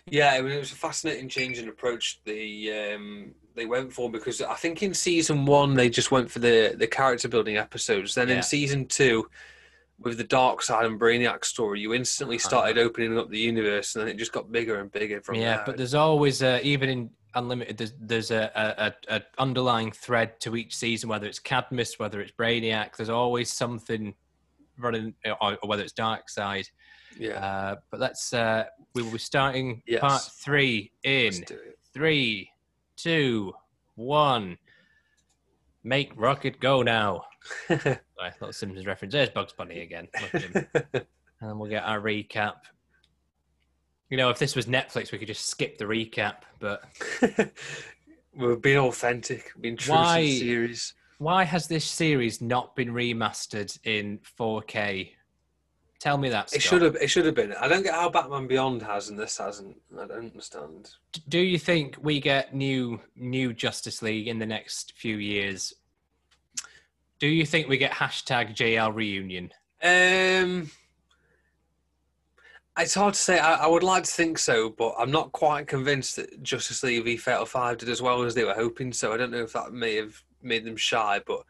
Yeah, it was, it was a fascinating change in approach they um, they went for because I think in season one they just went for the the character building episodes. Then Yeah. in season two, with the Darkseid and Brainiac story, you instantly started opening up the universe, and then it just got bigger and bigger from yeah, there. but there's always a, even in Unlimited, there's there's a, a, a, a underlying thread to each season, whether it's Cadmus, whether it's Brainiac. There's always something running, or, or whether it's Darkseid. Yeah, Uh, but let's uh, we will be starting Yes. part three in let's do it. three, two, one. Make rocket go now. (laughs) I thought Simpsons reference. There's Bugs Bunny again. Look at him. (laughs) and we'll get our recap. You know, if this was Netflix, we could just skip the recap. But (laughs) We're being authentic, being true Why- to the series. why has this series not been remastered in 4K? Tell me that. It should have. It should have been. I don't get how Batman Beyond has and this hasn't. I don't understand. Do you think we get new new Justice League in the next few years? Do you think we get hashtag JL reunion? Um, it's hard to say. I, I would like to think so, but I'm not quite convinced that Justice League v Fatal Five did as well as they were hoping. So I don't know if that may have made them shy, but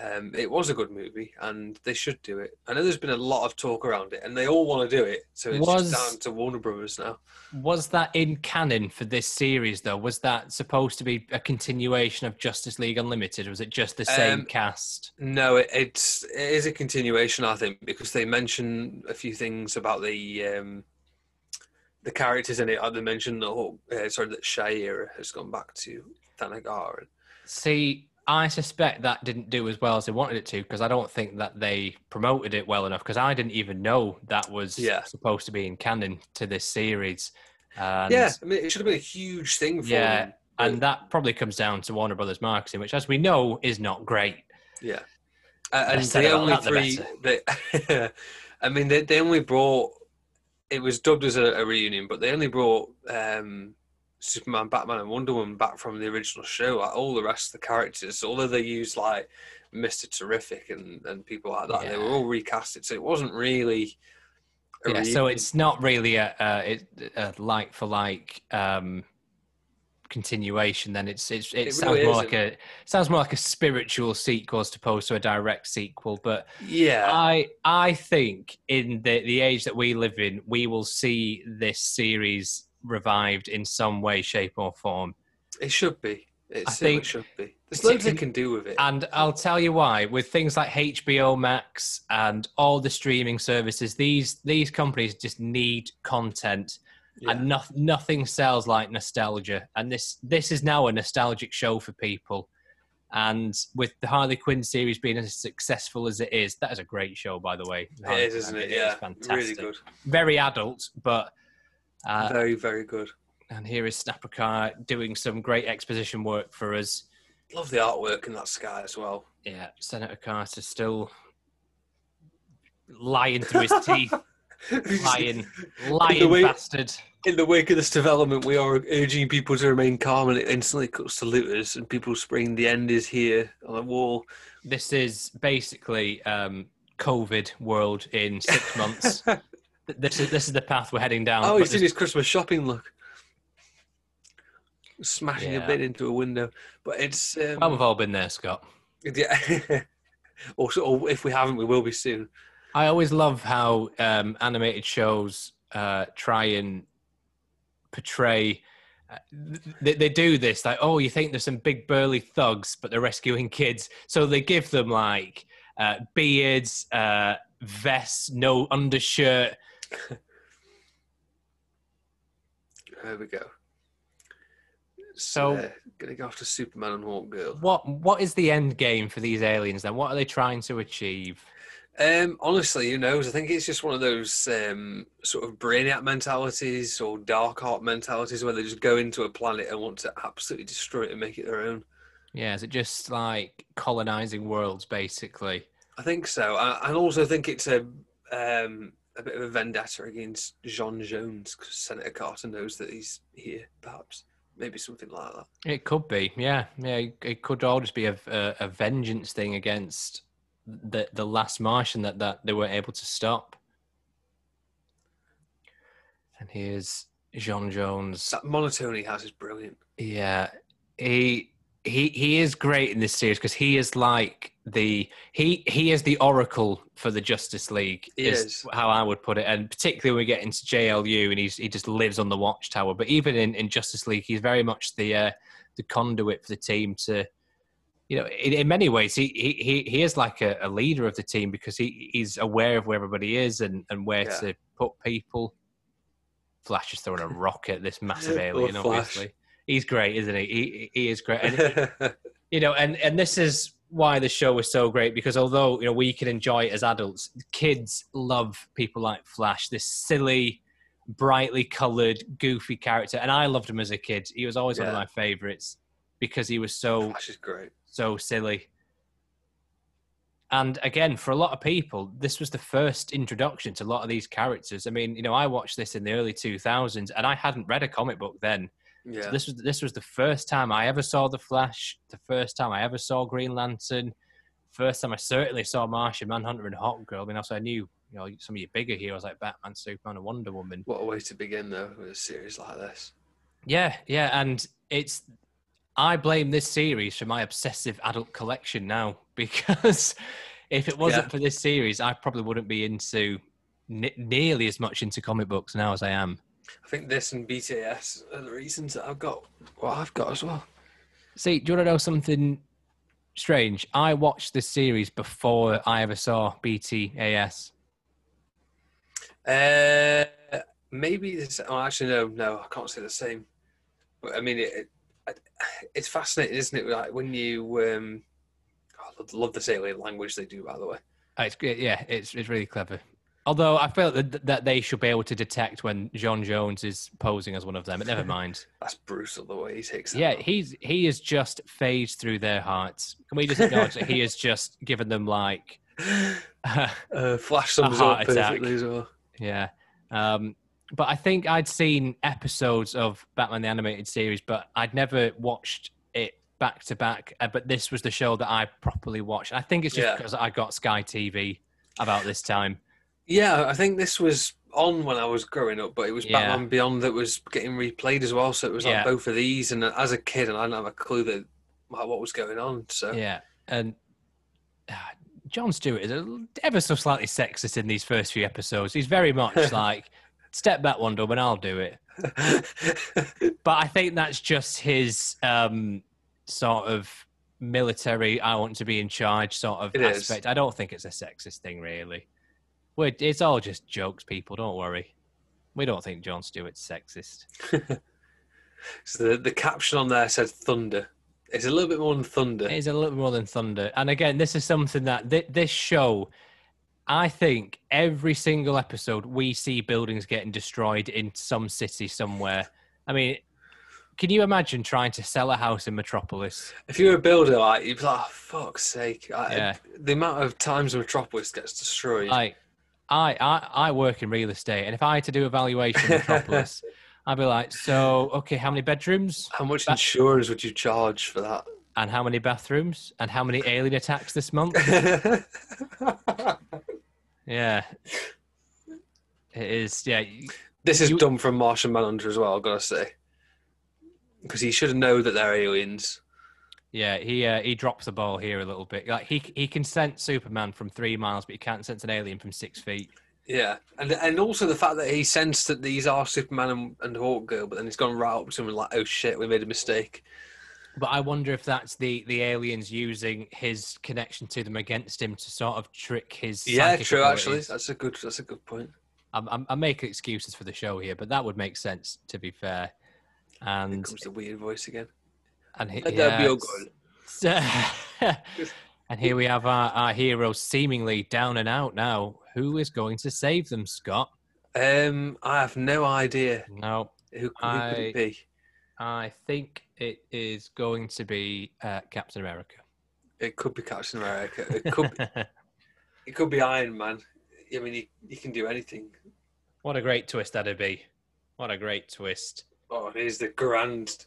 um, it was a good movie, and they should do it. I know there's been a lot of talk around it, and they all want to do it. So it's Was- just down to Warner Brothers now. Was that in canon for this series, though? Was that supposed to be a continuation of Justice League Unlimited? Or was it just the same Um, cast? No, it, it's it is a continuation, I think, because they mention a few things about the um, the characters in it. They mentioned the whole, uh, sorry, that Shayera has gone back to Thanagar. See, I suspect that didn't do as well as they wanted it to because I don't think that they promoted it well enough because I didn't even know that was Yeah. supposed to be in canon to this series. And, yeah, I mean, it should have been a huge thing for Yeah, them. and that probably comes down to Warner Brothers marketing, which, as we know, is not great. Yeah, uh, and the only that, the three. They, (laughs) I mean, they, they only brought it was dubbed as a, a reunion, but they only brought um, Superman, Batman, and Wonder Woman back from the original show. Like all the rest of the characters, although they used like Mister Terrific and, and people like that, they were all recasted. So it wasn't really. a Yeah, so it's not really a, a, it- a like for like um, continuation. Then it's, it's it, It sounds really more like isn't. a sounds more like a spiritual sequel as opposed to a direct sequel. But yeah, I I think in the the age that we live in, we will see this series revived in some way, shape, or form. it should be. It I think should be. There's loads they can do with it. And I'll tell you why. With things like HBO Max and all the streaming services, these these companies just need content, Yeah. and no, nothing sells like nostalgia. And this this is now a nostalgic show for people. And with the Harley Quinn series being as successful as it is, that is a great show, by the way. It is, isn't it? Yeah, really good. Very adult, but uh, very, very good. and here is Snapper doing some great exposition work for us. Love the artwork in that sky as well. Yeah, Senator Carter still lying through his teeth. (laughs) Lying, lying way- bastard. In the wake of this development, we are urging people to remain calm, and it instantly cuts to looters and people spraying "the end is here" on the wall. This is basically um, COVID world in six months. (laughs) Th- this is this is the path we're heading down. Oh, he's doing his Christmas shopping look, smashing Yeah. a bit into a window. But it's um, well, we've all been there, Scott. yeah. (laughs) also, or if we haven't, we will be soon. I always love how um, animated shows uh, try and portray. Uh, they, they do this like, oh, you think there's some big burly thugs, but they're rescuing kids, so they give them like uh, beards, uh, vests, no undershirt. (laughs) There we go. So- uh, gonna go after Superman and Hawk Girl. What what is the end game for these aliens then? What are they trying to achieve? Um, honestly, who knows? I think it's just one of those um, sort of brainiac mentalities or dark art mentalities where they just go into a planet and want to absolutely destroy it and make it their own. Yeah, is it just like colonizing worlds basically? I think so. I, I also think it's a um, a bit of a vendetta against John Jones because Senator Carter knows that he's here. Perhaps, maybe something like that. It could be, yeah, yeah. It, could all just be a, a, a vengeance thing against the the last Martian that that they weren't able to stop. And here's John Jones. That monotone he has is brilliant. Yeah, he he he is great in this series because he is like the he he is the oracle for the Justice League. He is. how I would put it, and particularly when we get into JLU and he's he just lives on the Watchtower. But even in, in Justice League, he's very much the uh, the conduit for the team to. You know, in, in many ways, he, he he is like a, a leader of the team because he, he's aware of where everybody is and, and where Yeah. to put people. Flash is throwing a rock at this massive (laughs) alien. Obviously, he's great, isn't he? He he is great, and (laughs) you know, and and this is why the show is so great because although you know we can enjoy it as adults, kids love people like Flash. This silly, brightly coloured, goofy character, and I loved him as a kid. He was always one of my favourites because he was so Flash is great. so silly. And again, for a lot of people, this was the first introduction to a lot of these characters. I mean, you know, I watched this in the early 2000s and I hadn't read a comic book then. Yeah. So this was this was the first time I ever saw the Flash. The first time I ever saw Green Lantern. First time I certainly saw Martian Manhunter and Hawk Girl. I mean, also I knew you know some of your bigger heroes like Batman, Superman, and Wonder Woman. What a way to begin though with a series like this. Yeah, yeah, and it's I blame this series for my obsessive adult collection now (laughs) because if it wasn't Yeah. for this series, I probably wouldn't be into n- nearly as much into comic books now as I am. I think this and BTAS are the reasons that I've got what I've got as well. See, do you want to know something strange? I watched this series before I ever saw BTAS. Uh, maybe this. Oh, actually, no, no, I can't say the same. But I mean, it, it it's fascinating, isn't it? Like when you, um, oh, I love, the alien language they do, by the way. Uh, It's great, yeah, it's it's really clever. Although I feel that that they should be able to detect when John Jones is posing as one of them, but never (laughs) mind. That's brutal the way he takes that. Yeah, he's he is just phased through their hearts. Can we just acknowledge that he has (laughs) just given them like, (laughs) uh, Flash sums heart attack. as well. yeah, Um, but I think I'd seen episodes of Batman the Animated Series, but I'd never watched it back to back. Uh, But this was the show that I properly watched. I think it's just Yeah. because I got Sky TV about this time. Yeah, I think this was on when I was growing up, but it was Yeah. Batman Beyond that was getting replayed as well. So it was Yeah. both of these, and as a kid, and I didn't have a clue that like, what was going on. So Yeah, and uh, John Stewart is a, ever so slightly sexist in these first few episodes. He's very much (laughs) like, "Step back, Wonder Woman, I'll do it." (laughs) But I think that's just his um, sort of military. I want to be in charge sort of It is. aspect. I don't think it's a sexist thing, really. We're, it's all just jokes, people. Don't worry. We don't think John Stewart's sexist. (laughs) so the the caption on there said thunder. It's a little bit more than thunder. It is a little more than thunder. And again, this is something that th- this show, I think every single episode we see buildings getting destroyed in some city somewhere. I mean, can you imagine trying to sell a house in Metropolis? If you were a builder, like you'd be like, oh, "Fuck's sake!" I, Yeah. The amount of times Metropolis gets destroyed. Like, I, I, I work in real estate, and if I had to do a valuation (laughs) Metropolis, I'd be like, so okay, how many bedrooms How much That- insurance would you charge for that? and how many bathrooms and how many alien attacks this month? (laughs) Yeah, it is. Yeah, this is You- dumb from Martian Manhunter as well. I've got to say, because he should know that they're aliens. Yeah, he uh, he drops the ball here a little bit. Like he he can sense Superman from three miles, but he can't sense an alien from six feet. Yeah, and and also the fact that he sensed that these are Superman and, and Hawkgirl, but then he's gone right up to him and like, "Oh shit, we made a mistake." But I wonder if that's the the aliens using his connection to them against him to sort of trick his. Yeah, true. Actually, that's a good. That's a good point. I'm, I'm I'm making excuses for the show here, but that would make sense to be fair. And comes the weird voice again. And he, Let that be yeah, all good. and here we have our, our hero seemingly down and out now. Who is going to save them, Scott? Um, I have no idea No, who, who could I- it be. I think it is going to be uh, Captain America. It could be Captain America. It could. Be, (laughs) it could be Iron Man. I mean, he, he can do anything. what a great twist that'd be. What a great twist. Oh, here's the grand,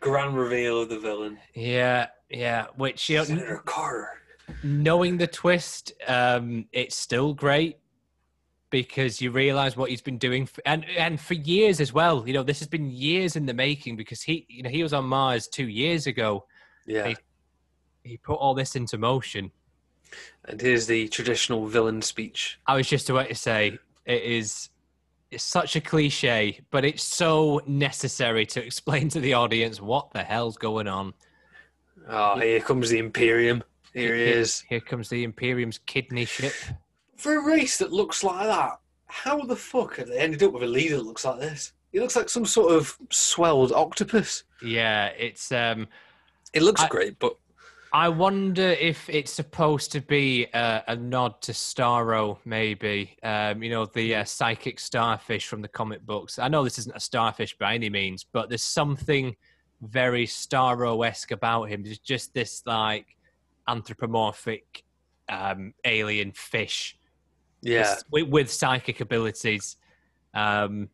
grand reveal of the villain, Yeah, yeah. Which you know, Senator Carter. knowing the twist, um, it's still great because you realize what he's been doing, for, and and for years as well. You know, this has been years in the making because he, you know, he was on Mars two years ago. Yeah, Hey. He put all this into motion. and here's the traditional villain speech. I was just about to say it is. It's such a cliche, but it's so necessary to explain to the audience what the hell's going on. Oh, here comes the Imperium. Here he is. Here comes the Imperium's kidney ship. For a race that looks like that, how the fuck have they ended up with a leader that looks like this? He looks like some sort of swelled octopus. Yeah, it's um It looks I- great, but I wonder if it's supposed to be a, a nod to Starro, maybe. Um, you know, the uh, psychic starfish from the comic books. I know this isn't a starfish by any means, but there's something very Starro esque about him. There's just this like anthropomorphic um, alien fish yeah, with, with psychic abilities. Um,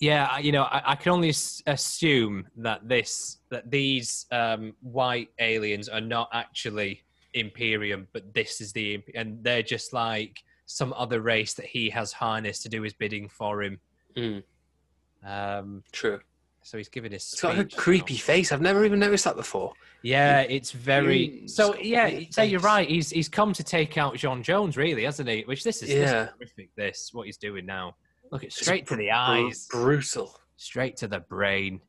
yeah, you know, I, I can only s- assume that this that these um, white aliens are not actually Imperium, but this is the and they're just like some other race that he has harnessed to do his bidding for him. Mm, Um, true. so he's giving his. It's got a now. creepy face. I've never even noticed that before. Yeah, it's very. Mm, So it's got a yeah, so you're right. He's he's come to take out John Jones, really, hasn't he? Which this is, this is Yeah. horrific. This what he's doing now. Look, it's It's straight to the eyes, brutal. straight to the brain.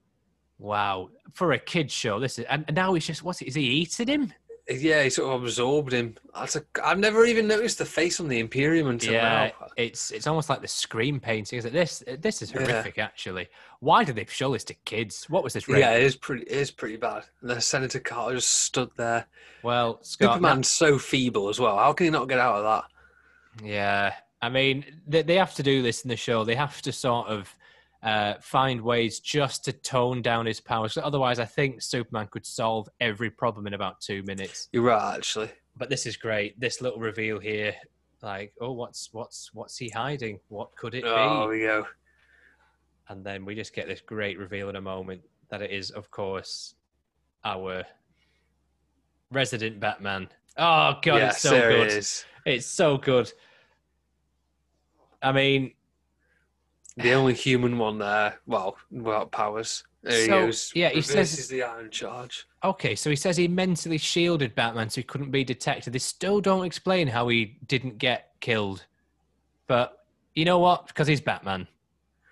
Wow, for a kid show, this is. And and now he's just what's it? Is he eating him? Yeah, he sort of absorbed him. That's a, I've never even noticed the face on the Imperium until yeah, now. it's it's almost like the screen painting. Is it this? This is Yeah. horrific, actually. Why did they show this to kids? What was this? Yeah, it is pretty. It is pretty bad. And the Senator Carter just stood there. Well, Scott, Superman's so feeble as well. How can he not get out of that? Yeah, I mean, they, they have to do this in the show. They have to sort of uh, find ways just to tone down his powers. Otherwise, I think Superman could solve every problem in about two minutes. You're right, actually. But this is great. This little reveal here. like, oh, what's what's what's he hiding? What could it Oh, be? we go. And then we just get this great reveal in a moment that it is, of course, our resident Batman. Oh god, it's so good. it. It's so good. I mean, The only human one there. Well, without powers. So, yeah, he says- the Ion Charge. okay, so he says he mentally shielded Batman so he couldn't be detected. They still don't explain how he didn't get killed. But you know what? Because he's Batman.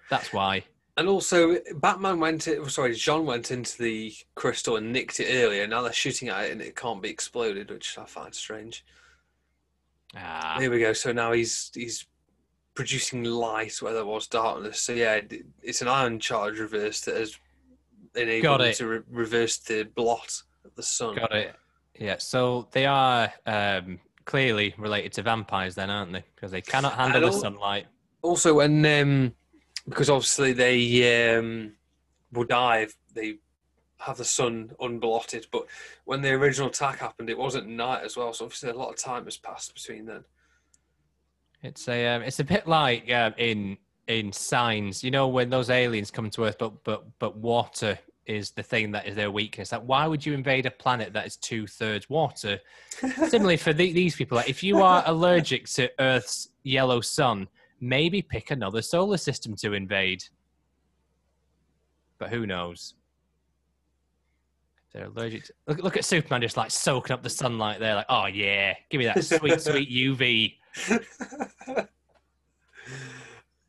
That's why. And also, Batman went. In, sorry, John went into the crystal and nicked it earlier. Now they're shooting at it and it can't be exploded, which I find strange. Ah, There we go. So now he's he's producing light where there was darkness. So yeah, it's an Ion Charge reverse that has enabled Got it. to re- reverse the blot of the sun. got it. Yeah, so they are um, clearly related to vampires, then, aren't they? Because they cannot handle the sunlight. Also, when um, because obviously they um, will die if they have the sun unblotted, but when the original attack happened, it wasn't night as well. So obviously, a lot of time has passed between then. It's a um, it's a bit like um, in in signs, you know, when those aliens come to Earth, but but but water is the thing that is their weakness. Like, why would you invade a planet that is two thirds water? (laughs) Similarly, for the, these people, like, if you are allergic to Earth's yellow sun, maybe pick another solar system to invade. But who knows? They're allergic. To, look, look at Superman just like soaking up the sunlight there, like, oh yeah, give me that sweet, (laughs) sweet UV.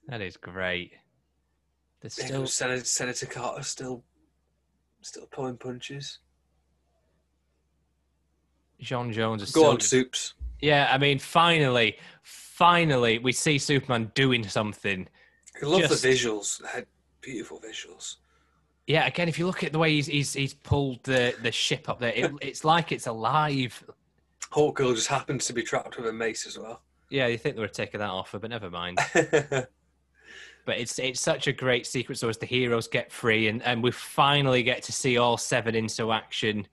That is great. There's still Senator, Senator Carter still still pulling punches. J'onn J'onzz is Go still on, Soups. Yeah, I mean, finally, finally, we see Superman doing something. I love Just- the visuals. They had beautiful visuals. Yeah, again, if you look at the way he's he's, he's pulled the, the ship up there, it, it's like it's alive. Hawkgirl just happens to be trapped with a mace as well. Yeah, you think they were taking that offer, but never mind. (laughs) But it's it's such a great sequence so as the heroes get free and, and we finally get to see all seven into action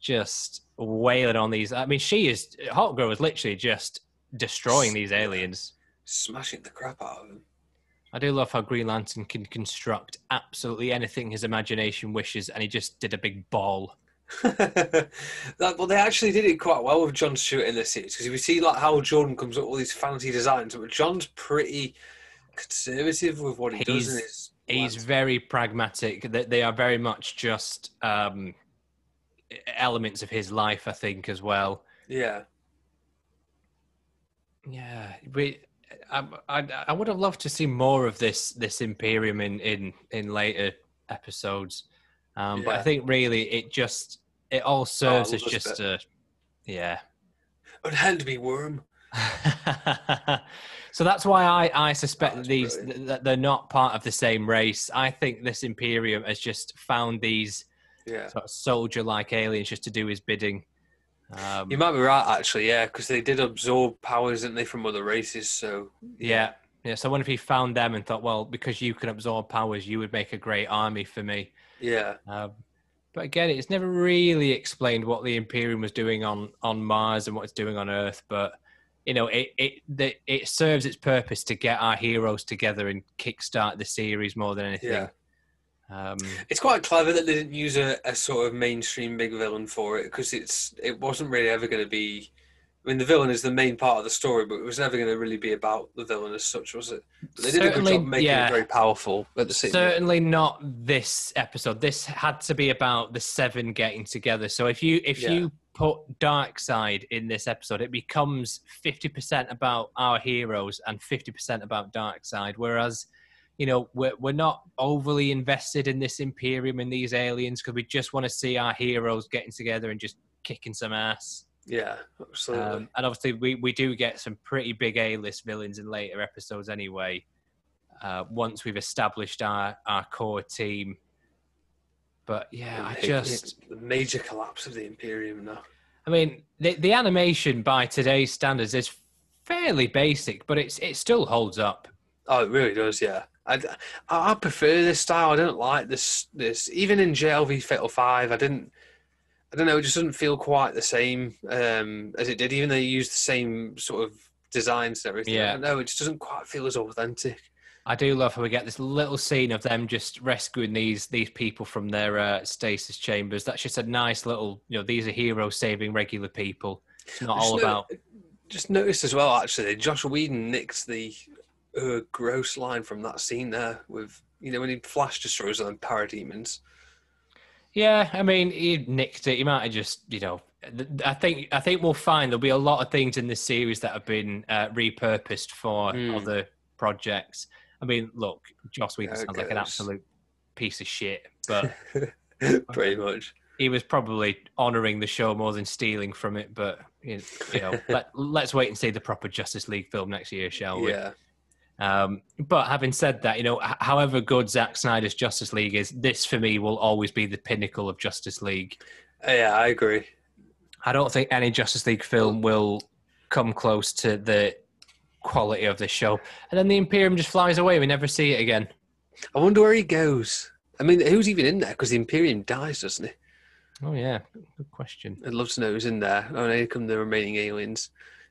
just wailing on these. I mean, she is Hawkgirl is literally just destroying these aliens. Smashing the crap out of them. I do love how Green Lantern can construct absolutely anything his imagination wishes, and he just did a big ball. (laughs) that, well, they actually did it quite well with John Stewart in this series because we see like Hal Jordan comes up with all these fancy designs, but John's pretty conservative with what he does in He's- his. He's very pragmatic. They they are very much just um, elements of his life, I think, as well. yeah, Yeah, we. I, I, I would have loved to see more of this this Imperium in in in later episodes, um, but I think really it just it all serves I as just a yeah. unhand me worm. so that's why I, I suspect Oh, that these brilliant. that they're not part of the same race. I think this Imperium has just found these Yeah, sort of soldier-like aliens just to do his bidding. Um, you might be right actually. Yeah, because they did absorb powers, didn't they, from other races? So yeah, yeah. So I wonder if he found them and thought, well, because you can absorb powers, you would make a great army for me. Yeah, Um, but again, it's never really explained what the Imperium was doing on on Mars and what it's doing on Earth. But you know, it it the, it serves its purpose to get our heroes together and kickstart the series more than anything. Yeah. Um, it's quite clever that they didn't use a, a sort of mainstream big villain for it because it's it wasn't really ever going to be. I mean, the villain is the main part of the story, but it was never going to really be about the villain as such, was it? But they did a good job making yeah. it very powerful at the same certainly not this episode. This had to be about the seven getting together. So if you if Yeah. you put Darkseid in this episode, it becomes fifty percent about our heroes and fifty percent about Darkseid. Whereas, you know, we're we're not overly invested in this Imperium and these aliens because we just want to see our heroes getting together and just kicking some ass. Yeah, absolutely. Um, and obviously, we, we do get some pretty big A list villains in later episodes anyway. Uh, once we've established our, our core team. But yeah, I just, the major collapse of the Imperium now. I mean, the, the animation by today's standards is fairly basic, but it's it still holds up. Oh, it really does. Yeah, I, I I prefer this style. I don't like this. This even in JLV Fatal Five, I didn't. I don't know. It just doesn't feel quite the same um, as it did. Even though they used the same sort of designs and everything. Yeah. No, it just doesn't quite feel as authentic. I do love how we get this little scene of them just rescuing these these people from their uh, stasis chambers. That's just a nice little, you know, these are heroes saving regular people. It's not all no- about. Just noticed as well, actually, Joss Whedon nicked the uh, gross line from that scene there with, you know, when he flash destroys them parademons. Yeah, I mean, he nicked it. He might have just, you know, I think I think we'll find there'll be a lot of things in this series that have been uh, repurposed for Hmm. other projects. I mean, look, Joss Whedon sounds like an absolute piece of shit, but (laughs) Pretty much. he was probably honouring the show more than stealing from it. But you you know, (laughs) let, let's wait and see the proper Justice League film next year, shall we? Yeah. Um, but having said that, you know, however good Zack Snyder's Justice League is, this for me will always be the pinnacle of Justice League. Uh, Yeah, I agree. I don't think any Justice League film will come close to the quality of this show. And then the Imperium just flies away. We never see it again. I wonder where he goes. I mean, who's even in there? Because the Imperium dies, doesn't he? Oh yeah, good question. I'd love to know who's in there. Oh, and here come the remaining aliens,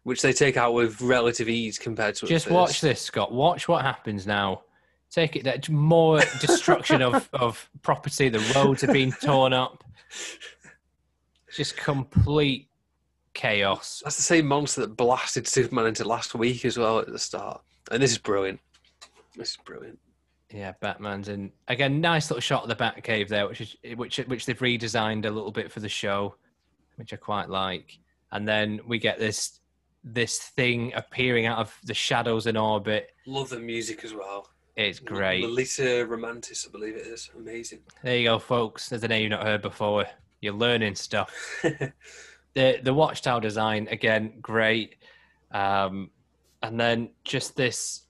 which they take out with relative ease compared to. Just watch this, Scott. Watch what happens now. Take it. That more destruction of (laughs) of property. The roads are being torn up. Just complete chaos. That's the same monster that blasted Superman into last week as well at the start. And this is brilliant. This is brilliant. Yeah, Batman's in again. Nice little shot of the Batcave there, which is which which they've redesigned a little bit for the show, which I quite like. And then we get this this thing appearing out of the shadows in orbit. Love the music as well. It's great. Lolita Ritmanis, I believe it is. Amazing. There you go, folks. There's a name you've not heard before. You're learning stuff. (laughs) the the watchtower design again, great. Um, and then just this.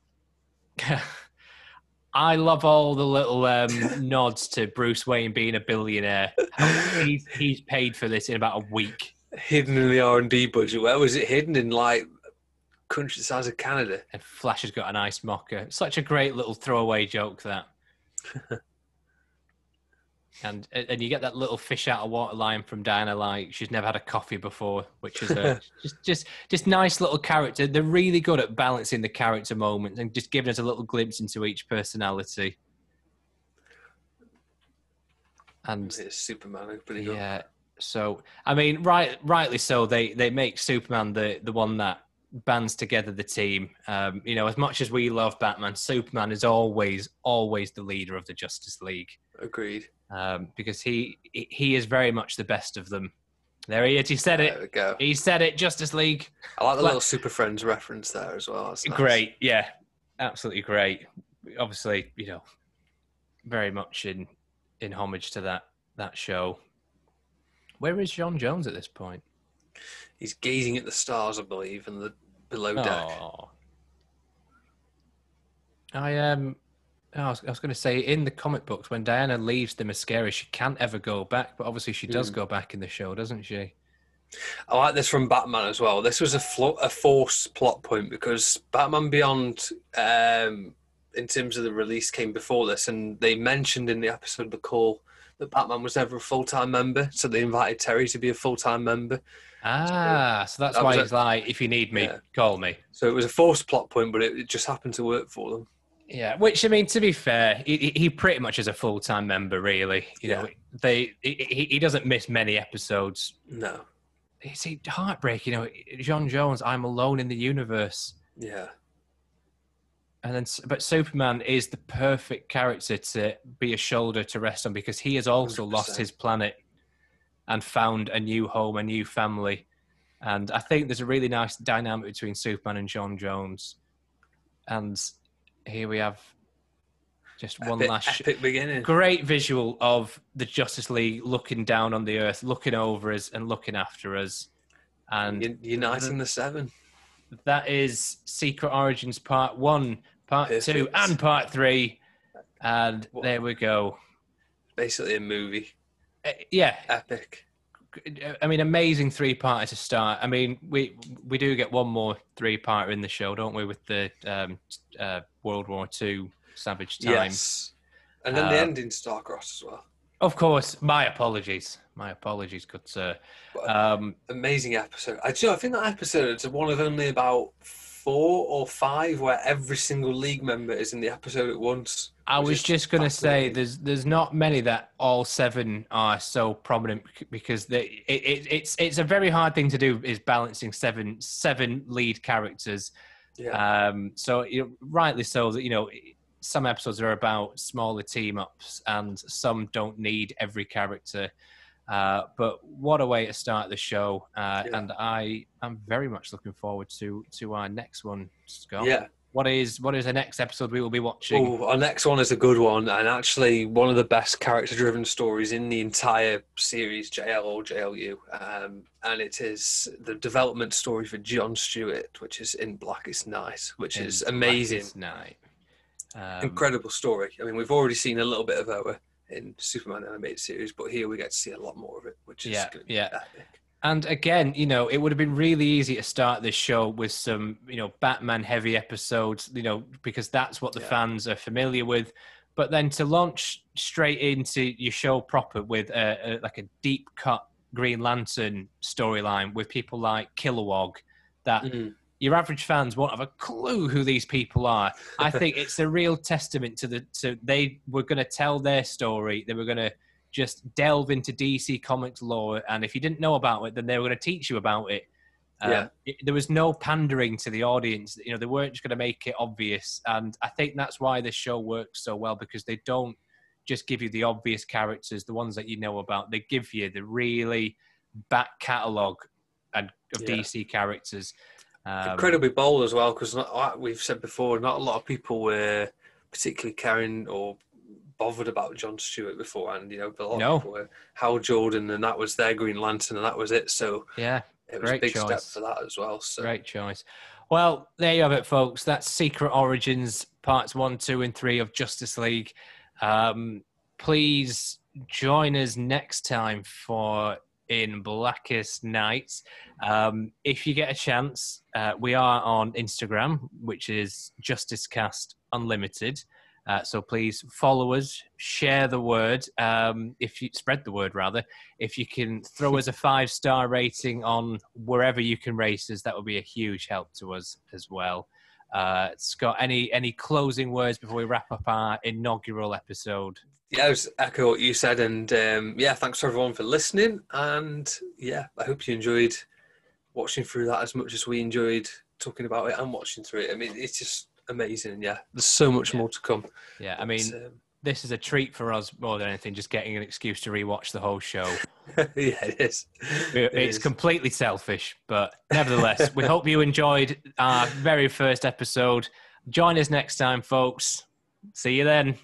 (laughs) I love all the little um, nods to Bruce Wayne being a billionaire. he's, he's paid for this in about a week. Hidden in the R and D budget. Where was it hidden in? Like country the size of Canada. And Flash has got an ice mocker. Such a great little throwaway joke that. (laughs) and and you get that little fish out of water line from Diana, like she's never had a coffee before, which is a, (laughs) just just just nice little character. They're really good at balancing the character moments and just giving us a little glimpse into each personality. And It's Superman opening up. yeah. So I mean, right, rightly so. They they make Superman the the one that bands together the team. Um, you know, as much as we love Batman, Superman is always always the leader of the Justice League Agreed. um, because he he is very much the best of them. There he is. He said There it. we go. He said it. Justice League. I like the little Super Friends reference there as well. Nice. Great. Yeah. Absolutely great. Obviously, you know, very much in in homage to that that show. Where is J'onn J'onzz at this point? He's gazing at the stars, I believe, and the below deck. I um, I was, I was going to say in the comic books when Diana leaves Themyscira, she can't ever go back, but obviously she does Mm. go back in the show, doesn't she? I like this from Batman as well. This was a flo- a forced plot point because Batman Beyond, um, in terms of the release, came before this, and they mentioned in the episode the call that Batman was never a full time member, so they invited Terry to be a full time member. Ah, so that's that why was a- he's like, if you need me, Yeah. call me. So it was a forced plot point, but it, it just happened to work for them. Yeah, which I mean, to be fair, he, he- pretty much is a full time member, really. You know, they he, he he doesn't miss many episodes. No, It's heartbreaking. You know, J'onn J'onzz, I'm alone in the universe. yeah, And then, but Superman is the perfect character to be a shoulder to rest on because he has also lost 100%. his planet and found a new home, a new family. And I think there's a really nice dynamic between Superman and J'onn J'onzz. And here we have just one epic, last epic beginning. great visual of the Justice League looking down on the earth, looking over us and looking after us. And Un- Uniting the Seven. That is Secret Origins Part One, Part Two, and Part Three. And What- there we go. Basically a movie. Uh, yeah, Epic. I mean, amazing three parter to start. I mean, we we do get one more three parter in the show, don't we? With the um, uh, World War Two Savage Time. Yes. And then the Uh, ending Starcrossed as well. Of course, my apologies. My apologies, good sir. Um, amazing episode. I, you know, I think that episode is one of only about four or five where every single league member is in the episode at once. I was just going to say there's there's not many that all seven are so prominent because they, it, it, it's it's a very hard thing to do is balancing seven seven lead characters. Yeah. Um, so you know, rightly so that you know some episodes are about smaller team ups and some don't need every character. Uh, but what a way to start the show! Uh, Yeah. And I am very much looking forward to to our next one, Scott. yeah. What is what is the next episode we will be watching? Oh, our next one is a good one, and actually one of the best character-driven stories in the entire series, JL or JLU. Um, and it is the development story for John Stewart, which is in Blackest Night, which in is amazing, Blackest Night. Um, incredible story. I mean, we've already seen a little bit of our in Superman animated series, but here we get to see a lot more of it, which is Yeah, gonna be yeah. epic. And again, you know, it would have been really easy to start this show with some, you know, Batman heavy episodes, you know, because that's what the Yeah. fans are familiar with. But then to launch straight into your show proper with a, a like a deep cut Green Lantern storyline with people like Kilowog, that Mm. Your average fans won't have a clue who these people are. I (laughs) think it's a real testament to the to they were going to tell their story. They were going to just delve into DC Comics lore, and if you didn't know about it, then they were going to teach you about it. Um, Yeah. it- there was no pandering to the audience. You know, they weren't just going to make it obvious, and I think that's why this show works so well because they don't just give you the obvious characters, the ones that you know about. They give you the really back catalogue and of Yeah. DC characters. Um, incredibly bold as well because like we've said before not a lot of people were particularly caring or bothered about john stewart beforehand you know but a lot No. of people were hal jordan and that was their green lantern and that was it so Yeah, it was Great a big step for that as well so great choice. Well, there you have it, folks. That's Secret Origins parts one, two, and three of Justice League. Um, please join us next time for In Blackest Nights. Um, if you get a chance, uh, we are on Instagram, which is JusticeCast Unlimited. Uh, so please follow us, share the word. Um, if you spread the word, rather, if you can throw us a five star rating on wherever you can rate us, that would be a huge help to us as well. Uh, Scott, any any closing words before we wrap up our inaugural episode? Yeah i was echo what you said and um, yeah thanks to everyone for listening and yeah i hope you enjoyed watching through that as much as we enjoyed talking about it and watching through it i mean it's just amazing yeah there's so much Yeah. more to come Yeah, I mean, um, this is a treat for us more than anything, just getting an excuse to rewatch the whole show. (laughs) yeah, it is. It It's is. completely selfish, but nevertheless, we hope you enjoyed our very first episode. Join us next time, folks. See you then.